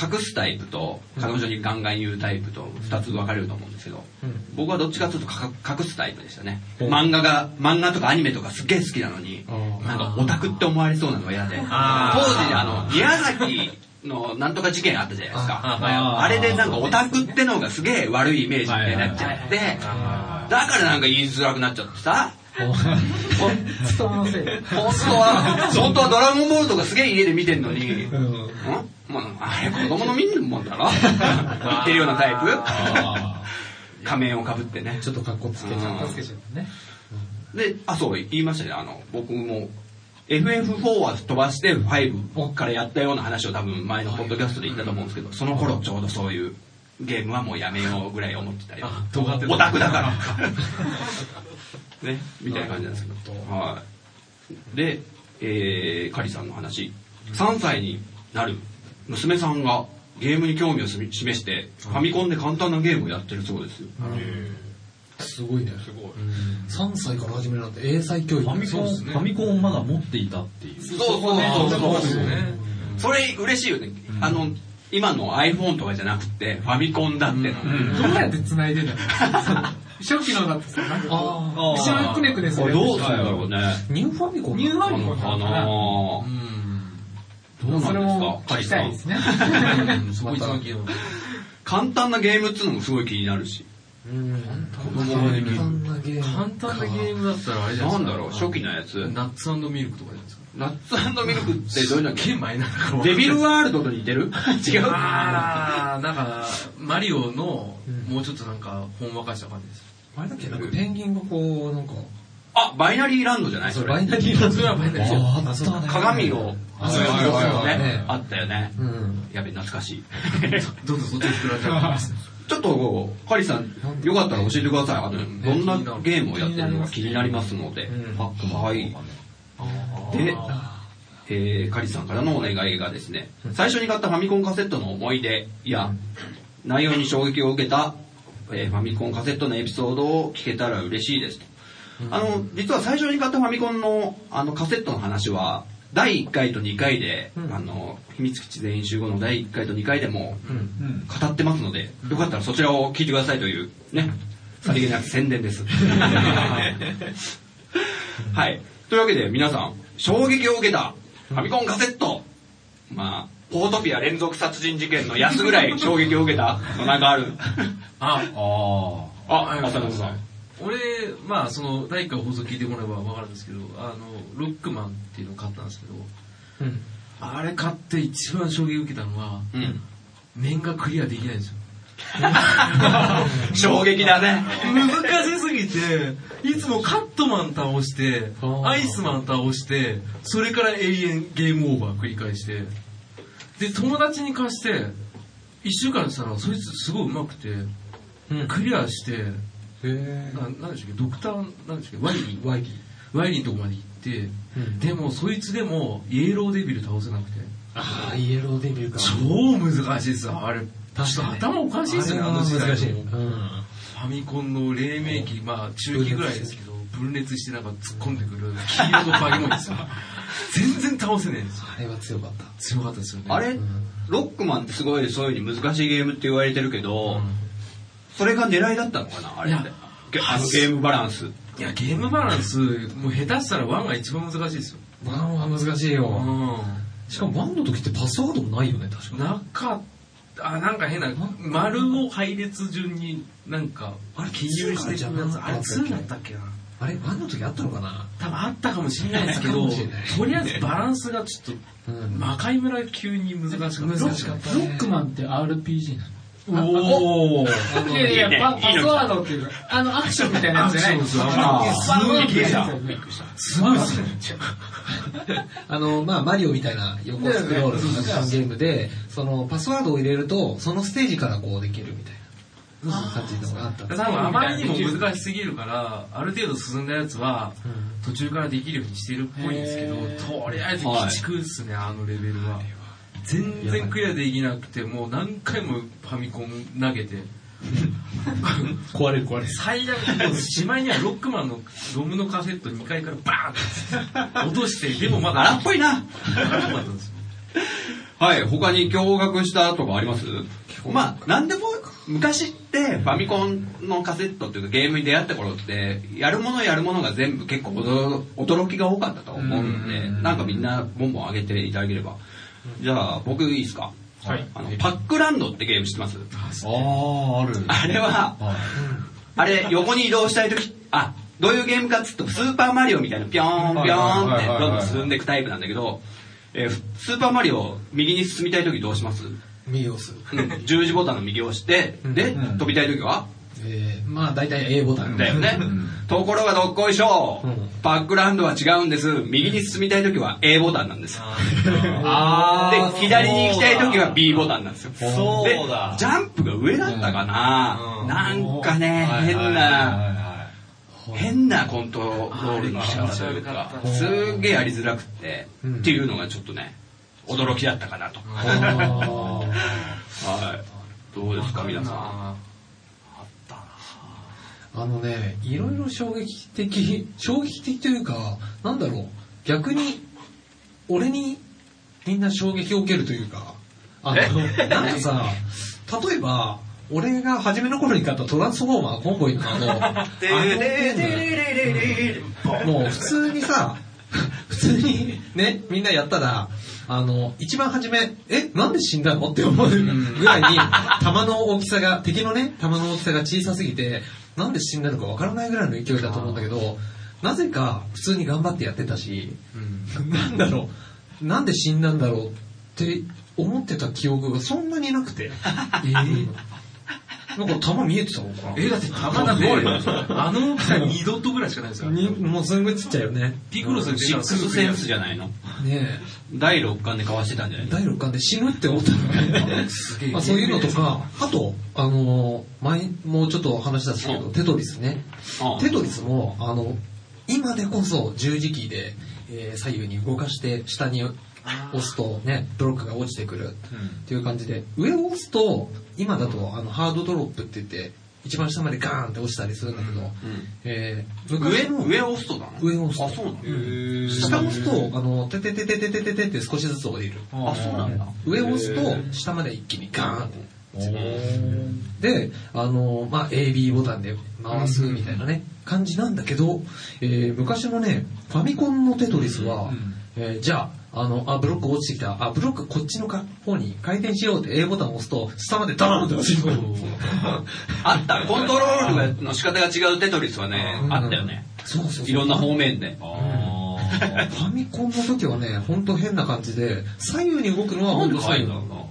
隠すタイプと彼女にガンガン言うタイプと二つ分かれると思うんですけど、うん。僕はどっちかというとか隠すタイプでしたね。漫画が、漫画とかアニメとかすっげえ好きなのに、なんかオタクって思われそうなのが嫌で、当時あの、宮崎のなんとか事件あったじゃないですか。ああれでなんかオタクってのがすげえ悪いイメージみたいになっちゃって、だからなんか言いづらくなっちゃってさ。本当は、本当はドラゴンボールとかすげえ家で見てんのに、んうん？まあ、あれ子供の見るもんだろ？言ってるようなタイプ？<laughs> 仮面をかぶってね。ちょっと格好つけちゃうんつけちゃうね。で、あ、そう、言いましたね。あの、僕も、FF4 は飛ばして5からやったような話を多分前のポッドキャストで言ったと思うんですけど、その頃ちょうどそういうゲームはもうやめようぐらい思ってたよ。尖ってた <laughs> オタクだから。ね、みたいな感じなんですけど。はい。で、えー、カリさんの話。3歳になる娘さんがゲームに興味を示して、ファミコンで簡単なゲームをやってるそうですよ。すごいね。すごい。3歳から始めるなんて英才教育。ファミコン、ファミコンをまだ持っていたっていう。そうそうそうそうそうね。それ嬉しいよね。あの、今の iPhone とかじゃなくて、ファミコンだっての。どうやって繋いでんだろう <laughs> 初期のだってさ、なんかこあう、後ろにくねくねする。どうするんだろうね。ニューファミコンニューファミコンかなのかなん。どうそれなんも聞きですかたいですね。<laughs> 簡単なゲームっつうのもすごい気になるし。うん。子供ができる。簡単なゲーム。簡単なゲームだったらあれじゃないですか。なんだろう、初期のやつ。ナッツミルクとかじゃないですか。ナッツミルクってどういうのだっけ剣前なんかデビルワールドと似てる？違う？あー、なんか、マリオの、もうちょっとなんか、ほんわかした感じです。あれだっけなんかペンギンがこう、なんか、あ、バイナリーランドじゃない？それ。バイナリーランド。それはバイナリーああ、あったね。鏡をあ遊びはいはいはいねね。あったよね。うん。やべ、懐かしい。どんどんそっちに膨らんじゃう。ちょっと、カリさん、よかったら教えてください。あの、どんなゲームをやってるのか気になりますので。はい。で、えー、カリさんからのお願いがですね、最初に買ったファミコンカセットの思い出や、内容に衝撃を受けた、えーファミコンカセットのエピソードを聞けたら嬉しいですと。あの、実は最初に買ったファミコンのあのカセットの話は、第1回と2回で、あの、秘密基地全員集合の第1回と2回でも語ってますので、よかったらそちらを聞いてくださいという、ね、さりげなく宣伝です。<laughs> はい。というわけで皆さん、衝撃を受けたファミコンカセット、まあ、ポートピア連続殺人事件の安ぐらい衝撃を受けたのなんかある。あ、ああ、浅野さん。俺、まあ、その、第1回放送聞いてもらえばわかるんですけど、あの、ロックマンっていうのを買ったんですけど、うん。あれ買って一番衝撃を受けたのは、うん。面がクリアできないんですよ。<laughs> 衝撃だね。難しすぎて、いつもカットマン倒してアイスマン倒して、それから永遠ゲームオーバー繰り返して、で、友達に貸して、一週間したら、そいつすごい上手くて、うんクリアして、へななんでしたっけ、ドクター、なんでしたっけ、ワイリー。ワイリー。ワイリーのとこまで行って、うんでもそいつでもイエローデビル倒せなくて、ああ、イエローデビューか。超難しいですよ、あれ。確かにちょっと頭おかしいですよね、あの時代の。難しい。フうん。ァミコンの黎明期、まあ中期ぐらいですけど、分裂してなんか突っ込んでくる黄色とバケモンですよ。<laughs> 全然倒せないんですよ。あれは強かった。強かったですよね。あれ、ロックマンってすごいそういう風に難しいゲームって言われてるけど、それが狙いだったのかなあれってあのゲームバランス。いや、ゲームバランス、もう下手したらワンが一番難しいですよ。ワンは難しいうよ。ん。しかもワンの時ってパスワードもないよね、確かなかあ、なんか変な、丸を配列順になんか、あれ記入していくやつ。あれ2だったっけなあれ、ワンの時あったのかな？多分あったかもしれないですけかど、とりあえずバランスがちょっと、うん。魔界村急に難しかった。難しかったロックマンって RPG なの？おー。いやいや、パスワードっていうか、あの、アクションみたいなやつじゃないアクションですあすごいびっくりした。すごいっすね。あの、まあ、マリオみたいな横スクロールのアクションゲームで、その、パスワードを入れると、そのステージからこうできるみたいな感じのがあったんです多分あまりにも難しすぎるから、ある程度進んだやつは、途中からできるようにしてるっぽいんですけど、とりあえず鬼畜っすね、あのレベルは。全然クリアできなくて、もう何回もファミコン投げて、<laughs> 壊れる壊れる。最悪、もうしまいにはロックマンのロムのカセット2階からバーンって落として、<laughs> でもまだ荒っぽいな。荒かったんですよ。はい、他に驚愕したとかあります？まあ、なんでも、昔ってファミコンのカセットっていうかゲームに出会った頃って、やるものやるものが全部結構驚驚きが多かったと思うんで、なんかみんなボンボン上げていただければ。じゃあ、僕いいですか？はい。あの、パックランドってゲーム知ってます？ああ、ある。あれは、あれ、横に移動したいとき、あ、どういうゲームかっつうと、スーパーマリオみたいな、ピョーン、ピョーンって、どんどん進んでいくタイプなんだけど、えースーパーマリオ、右に進みたいときどうします？右を押す。うん。十字ボタンの右を押して、で、うん。飛びたいときは？えー、まあ、大体 A ボタン。だよね。ところがどっこいしょうんパックランドは違うんです。右に進みたいときは A ボタンなんです。あで、左に行きたいときは B ボタンなんですよ。そうでだ、ジャンプが上だったかな、うんなんかね、変な、変なコントロールの仕方というかあ、すーげえやりづらくって、うんっていうのがちょっとね、驚きだったかなと。あ <laughs> はい。どうですか、皆さん。あのね、いろいろ衝撃的、衝撃的というか、なんだろう、逆に、俺にみんな衝撃を受けるというか、あの、なんかさ、例えば、俺が初めの頃に買ったトランスフォーマーコンボイのあの、あのもう普通にさ、普通にね、みんなやったら、あの、一番初め、え、なんで死んだのって思うぐらいに、弾の大きさが、敵のね、弾の大きさが小さすぎて、なんで死んだのかわからないぐらいの勢いだと思うんだけど、なぜか普通に頑張ってやってたし、<laughs> なんだろう、なんで死んだんだろうって思ってた記憶がそんなになくて。<laughs> えーなんか弾見えてたもんかえ、だって玉だって、あの大きさ2ドットぐらいしかないですよ。にもうすんごいちっちゃいよね。ピクロスでシックスセンスじゃないの？ね第6巻で交わしてたんじゃないえ、第6巻で死ぬって思ったのね。すげえ。まあそういうのとか、あと、あのー前、もうちょっと話したんですけど、うんテトリスね。テトリスも、あの、今でこそ十字キーで、えー左右に動かして下に押すとね、ブロックが落ちてくる。っていう感じで、上を押すと、今だとあのハードドロップって言って、一番下までガーンって落ちたりするんだけど、えー昔上の上を押すとなの上を押すと。あ、そうなの下を押すと、あの、ててててててててって少しずつ降りる。あ、そうなんだ。上を押すと、下まで一気にガーンって。で、あの、まあ、AB ボタンで回すみたいなね、感じなんだけど、えー昔のね、ファミコンのテトリスは、えーじゃあ、あの、あ、ブロック落ちてきた、あ、ブロックこっちのか方に回転しようって A ボタンを押すと、下までダーンって落ちる。<laughs> あった。コントロールの仕方が違うテトリスはね、あったよね。そうそうそう。いろんな方面で。ファミコンの時はね、ほんと変な感じで、左右に動くのはほんと左右なんだろ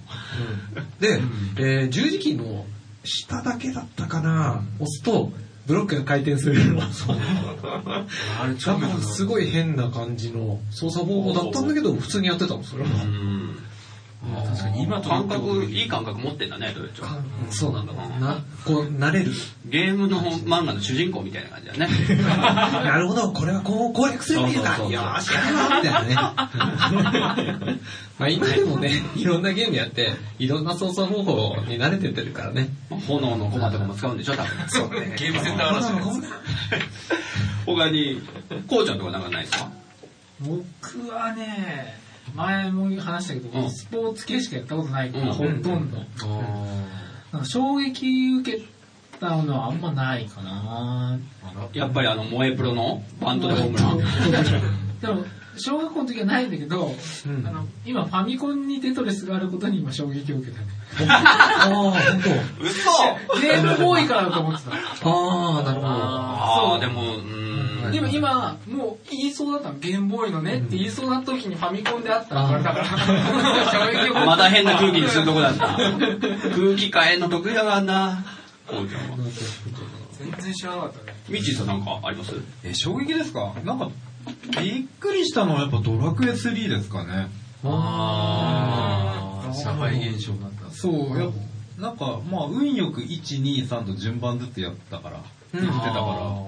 で、えー十字キーの下だけだったかな、押すと、ブロックが回転するの。<laughs> あれ、すごい変な感じの操作方法だったんだけど、普通にやってたの、それは。ううん。確かに今と感覚、いい感覚持ってんだね、ドヨッチョかそうなんだ。な、こう、慣れる。ゲームの漫画の主人公みたいな感じだね。<laughs> なるほど、これはこう攻略するっていうか、そうそうそうよーし、やるぞみたいなね。<laughs> まあ今でもね、いろんなゲームやって、いろんな操作方法に慣れてってるからね。炎のコマとかも使うんでしょ、多分。そうね。<laughs> ゲームセンター話こんな他に、こうちゃんとかなんかないですか？僕はね、前も話したけど、うんスポーツ系しかやったことないから、うんほとんど。なんか衝撃受けたのはあんまないかなやっぱりあの、萌えプロのバントでホームラン。<laughs> でも、小学校の時はないんだけど、うんあの今ファミコンにテトリスがあることに今衝撃を受けたね。ああ、本嘘 <laughs> ゲームボーイからだと思ってた。当。ああ、なるほど。ああ、でも、うでも今、もう言いそうだったの、ゲームボーイのねって言いそうな時にファミコンであったから、だから、<laughs> まだ変な空気にするとこだった。空気変えんの得意だからな。こうちゃんは。全然知らなかったね。ミッチーさんなんかあります？え、衝撃ですか？なんか、びっくりしたのはやっぱドラクエ3ですかね。あー社会現象になった。そう、やっぱなんか、まあ、運よく1、2、3と順番ずつやったから、うんやってたか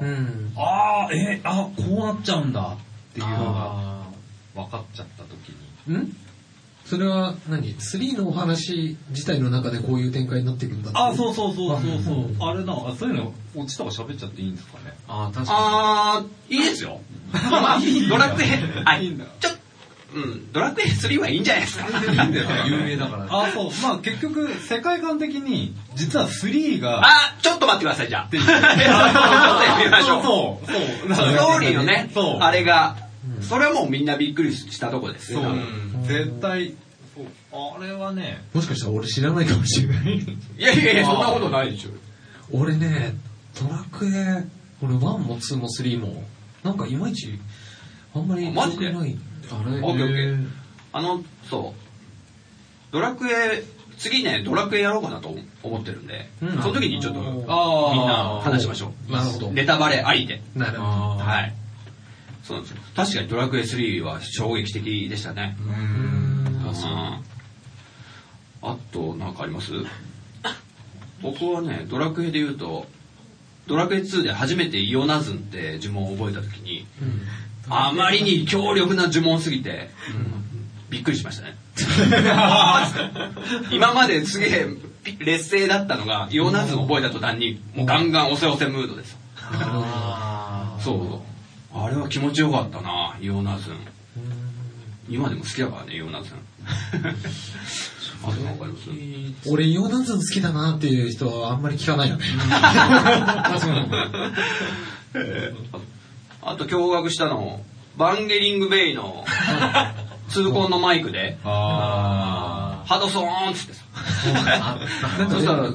ら、うん。ああ、え、あこうなっちゃうんだっていうのがあ分かっちゃった時に。ん？それは何 ?3 のお話自体の中でこういう展開になっていくんだあ、う。そうそうそうそうそう。あれな、あそういうの、落ちとか喋っちゃっていいんですかね？あー、確かあー、いいですよ。まあ、ドラクエ、あ、ちょ、うん、ドラクエ3はいいんじゃないですか。いいんだよねに。有名だから。あ、そう。まあ結局、世界観的に、実は3が、あ、ちょっと待ってください、じゃあ。ちょっとやってみましょう。そう、そう。ストーリーのねあれが、それはもうみんなびっくりしたとこですよ。絶対。あれはね、もしかしたら俺知らないかもしれない。いやいやいや、そんなことないでしょ。俺ね、ドラクエ、俺1も2も3も、なんかいまいち、あんまりあマジで？ない。あれ？オッケーオッケー。あの、そう。ドラクエ、次ね、ドラクエやろうかなと思ってるんで、うんその時にちょっと、みんな話しましょなるほどう。。ネタバレありで。なるほど。はい。そうなんですよ。確かにドラクエ3は衝撃的でしたね。う。うんんうんあと、なんかあります？僕はね、ドラクエで言うと、ドラクエ2で初めてイオナズンって呪文を覚えた時に、あまりに強力な呪文すぎて、びっくりしましたね。<laughs> 今まですげえピ劣勢だったのが、イオナズンを覚えた途端に、もうガンガン押せ押せムードです。そう。あれは気持ちよかったな、イオナズン。今でも好きだからね、イオナズン。俺、イオナズン好きだなっていう人はあんまり聞かないよね。<laughs> あと驚愕したの、バンゲリングベイの <laughs> 痛恨のマイクで、あハドソーンっつってさ。そしたら、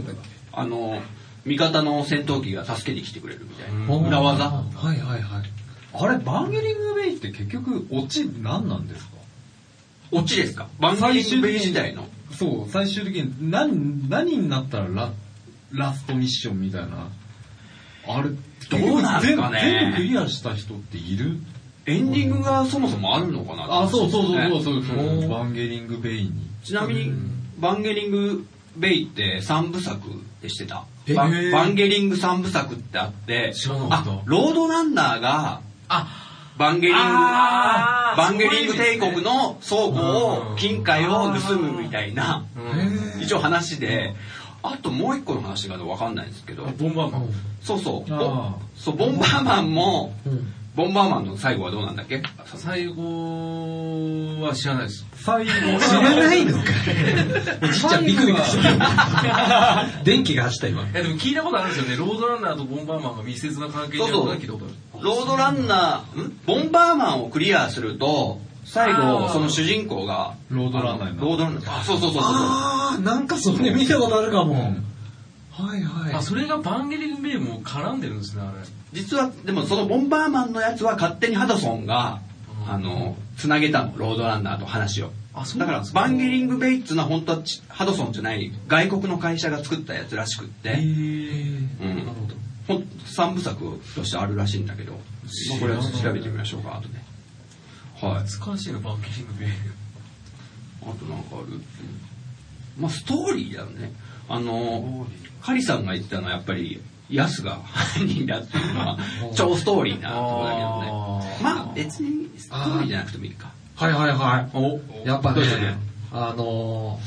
あの、味方の戦闘機が助けに来てくれるみたいな。裏技はいはいはい。ーあれ、バンゲリングベイって結局、オチ何なんですか？オチですか？バンゲリングベイ時代の。そう、最終的に何、何になったらララストミッションみたいな。あれ、どうなんすかね。全部クリアした人っているエンディングがそもそもあるのかなあ、そうそうそうそうそうそう、うん。バンゲリングベイに。ちなみに、バンゲリングベイって3部作でしてた。えバンゲリング3部作ってあって、知らなかった。あ、ロードランナーが、あ、バンゲリング、バンゲリング帝国の倉庫うんを、金塊を盗むみたいな、うん。一応話で、あともう一個の話がわかんないんですけど、ボンバーマン。そうそう、そう、ボンバーマンも、うん。ボンバーマンの最後はどうなんだっけ？最後は知らないです。最後知らないのか。<laughs> おじいちゃんビクビクしてる。電気が走った今。いやでも聞いたことあるんですよね。ロードランナーとボンバーマンが密接な関係にあることは聞いたことある。ロードランナー、ん？ボンバーマンをクリアすると、最あ後、ーその主人公が、ロードランナーロードランナー。あ、そうそうそうそう。あー、なんかそれ見たことあるかも。はいはい。あ、それがバンゲリングベイも絡んでるんですね、あれ。実は、でもそのボンバーマンのやつは勝手にハドソンが、あの、つなげたの、ロードランナーと話を。あそうだからバンゲリングベイっつうのは本当はちハドソンじゃない、外国の会社が作ったやつらしくって、うんなるほど。ほん三部作としてあるらしいんだけど、まあ、これは調べてみましょうか、後で。はい。懐かしいの、バンゲリングベイ。あとなんかあるまあストーリーだよね。あの、カリさんが言ってたのはやっぱり、ヤスが犯人だっていうのは、<laughs> 超ストーリーなとこだけどね。まあ別にストーリーじゃなくてもいいか。はいはいはい。おやっぱねあの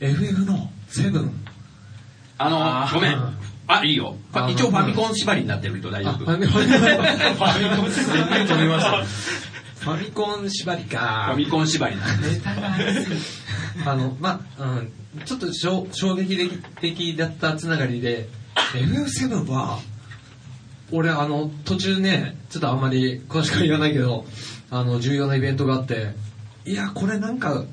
ー、FF のセブン。あのあーごめん。あ、いいよ。あ一応ファミコン縛りになってるけど大丈あ、夫フ。ァミコン、<laughs> フ止め <laughs> ました。ァミコン縛りフかァ。ミコン縛りなんです。あの、まあ、うん、ちょっと衝衝撃的だったつながりで、FF7 は、俺あの、途中ね、ちょっとあんまり詳しくは言わないけど、あの、重要なイベントがあって、いや、これなんか、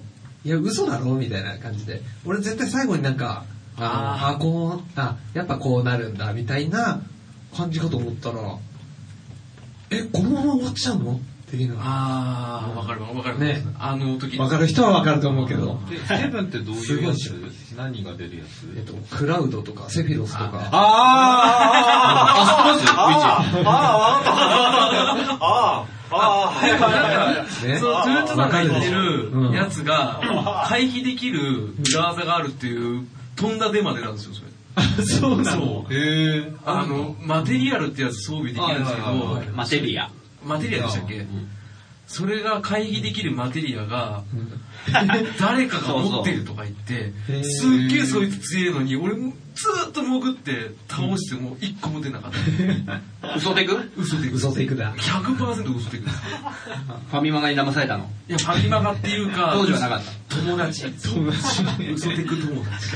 いや、嘘だろ？みたいな感じで。俺絶対最後になんか、あああ、こう、あ、やっぱこうなるんだ、みたいな感じかと思ったら、え、このまま終わっちゃうの？っていうのは。あー、わかるわかる。ねあの時わかる人はわかると思うけど。でセブンってどういうやつ？何が出るやつ？えっと、クラウドとか、セフィロスとか。あ、知ってますねそう、トゥルートさんが言ってうんるやつが、回避できる裏技があるっていう、飛んだデマでなんですよ、それ。そうなそう。へえ。あの、マテリアルってやつ装備できるんですけど、マテリア。マテリアでしたっけ？それが回避できるマテリアが、うん <laughs> 誰かが持ってるとか言ってすっげえそいつ強いのに、俺もずーっと潜って倒しても一個も出なかった。<laughs> 嘘テク？嘘で嘘テイクだ。100%嘘でくる。ファミマガに騙されたの？いや、ファミマガっていうか、当時はなかった。友達。友達。嘘テク友達。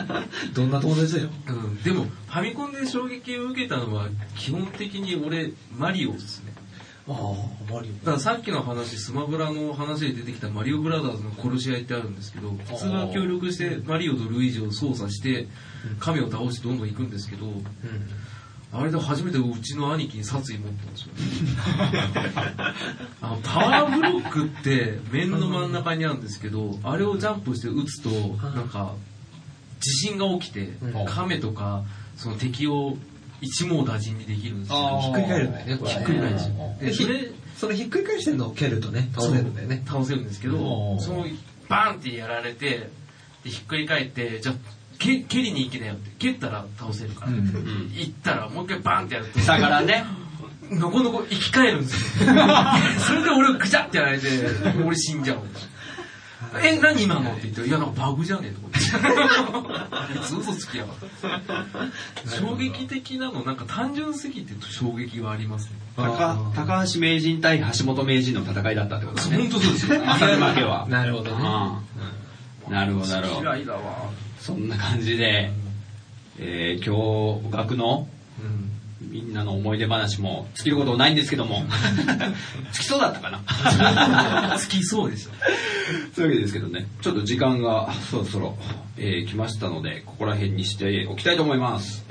<laughs> どんな友達だよ。うん。でも、ファミコンで衝撃を受けたのは、基本的に俺、マリオですね。ああ、マリだからさっきの話、スマブラの話で出てきたマリオブラザーズの殺し合いってあるんですけど、普通は協力してマリオとルイージを操作して、亀を倒してどんどん行くんですけど、あれで初めてうちの兄貴に殺意持ったんですよ。<laughs> あのタワーブロックって面の真ん中にあるんですけど、あれをジャンプして撃つと、なんか、地震が起きてうん、亀とか、その敵を一網打尽にできるんですよ。ひっくり返るんだよね、これ。ひっくり返るんでそれ、それ、それひっくり返してんのを蹴るとね、倒せるんだよね。倒せるんですけどその、バーンってやられて、でひっくり返って、じゃあ、け蹴りに行きなよって。蹴ったら倒せるから。うん行ったら、もう一回バーンってやると、下からね。<laughs> のこのこ生き返るんですよ。<laughs> それで俺をぐちゃってやられて、俺死んじゃう。え、何今の？って言って、いや、なんかバグじゃね？えとか言って。<laughs> あいつ嘘つきやがった。衝撃的なの、なんか単純すぎて衝撃はありますね。高高橋名人対橋本名人の戦いだったってことですね。本当そうですよ。当たり負けは。<laughs> なるほどね。うんなるほど、なるほど。嫌いだわ。そんな感じで、えー、今日、学のうん。みんなの思い出話も尽きることないんですけども、<laughs> 尽きそうだったかな？<laughs> 好きそうでした。そういうわけですけどね、ちょっと時間がそろそろ、えー来ましたので、ここら辺にしておきたいと思います。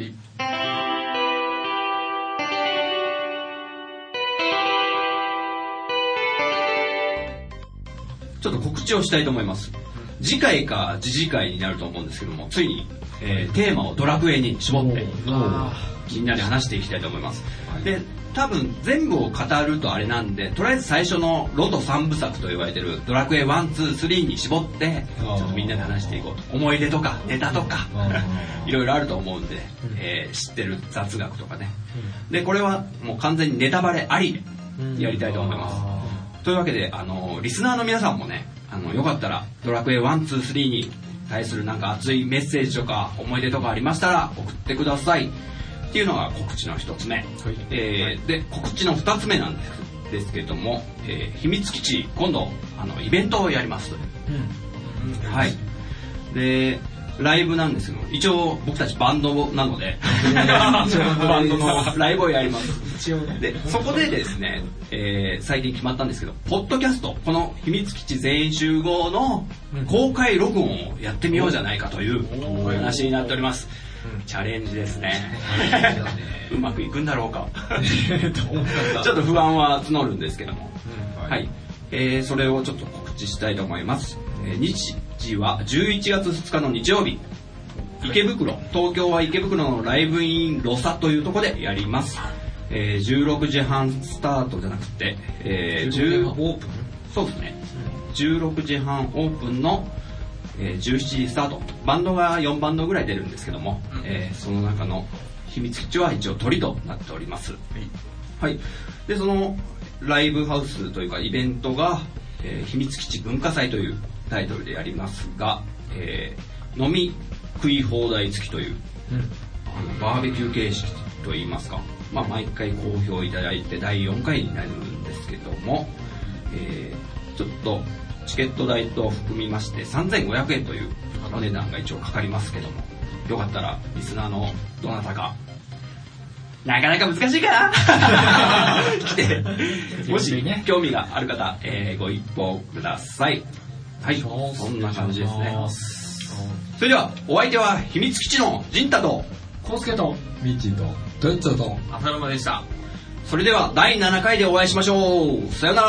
ちょっと告知をしたいと思います。次回か次次回になると思うんですけども、ついに、えーテーマをドラクエに絞ってあみんなで話していきたいと思います。で、多分全部を語るとあれなんで、とりあえず最初のロト3部作と言われてるドラクエ1、2、3に絞って、ちょっとみんなで話していこうと。思い出とか、ネタとか、<laughs> いろいろあると思うんで、えー知ってる雑学とかね。で、これはもう完全にネタバレありでやりたいと思います。というわけで、あの、リスナーの皆さんもね、あの、よかったら、ドラクエ1、2、3に対するなんか熱いメッセージとか、思い出とかありましたら、送ってください。っていうのが告知の一つ目。えーで、告知の二つ目なんですですけれども、えー秘密基地、今度、あの、イベントをやりますという。はい。で、ライブなんですけど、一応僕たちバンドなので、<laughs> バンドの <laughs> ライブをやります。一応ね。で、そこでですね、えー最近決まったんですけど、ポッドキャスト、この秘密基地全員集合の公開録音をやってみようじゃないかというお話になっております。チャレンジですね。うまくいくんだろうか。<laughs> ちょっと不安は募るんですけども。はい。えーそれをちょっと告知したいと思います。えー日時は11月2日の日曜日。池袋、東京は池袋のライブインロサというところでやります。えー16時半スタートじゃなくて、えー10オープン？そうですね。16時半オープンの、えー17時スタート。バンドが4バンドぐらい出るんですけども、えーその中の秘密基地は一応鳥となっております。はい。で、そのライブハウスというかイベントが、えー秘密基地文化祭というタイトルでやりますが、えー飲み食い放題付きという、あのバーベキュー形式といいますか、まあ、毎回好評いただいて第4回になるんですけども、えーちょっとチケット代と含みまして3500円というお値段が一応かかりますけども、よかったらリスナーのどなたか、なかなか難しいかな？<laughs> 来て、もし興味がある方、えーご一報ください。はい、そんな感じですね。それでは、お相手は秘密基地のジンタと、コウスケと、ミッチーと、どうやったと浅沼でした。それでは第7回でお会いしましょう。さよなら。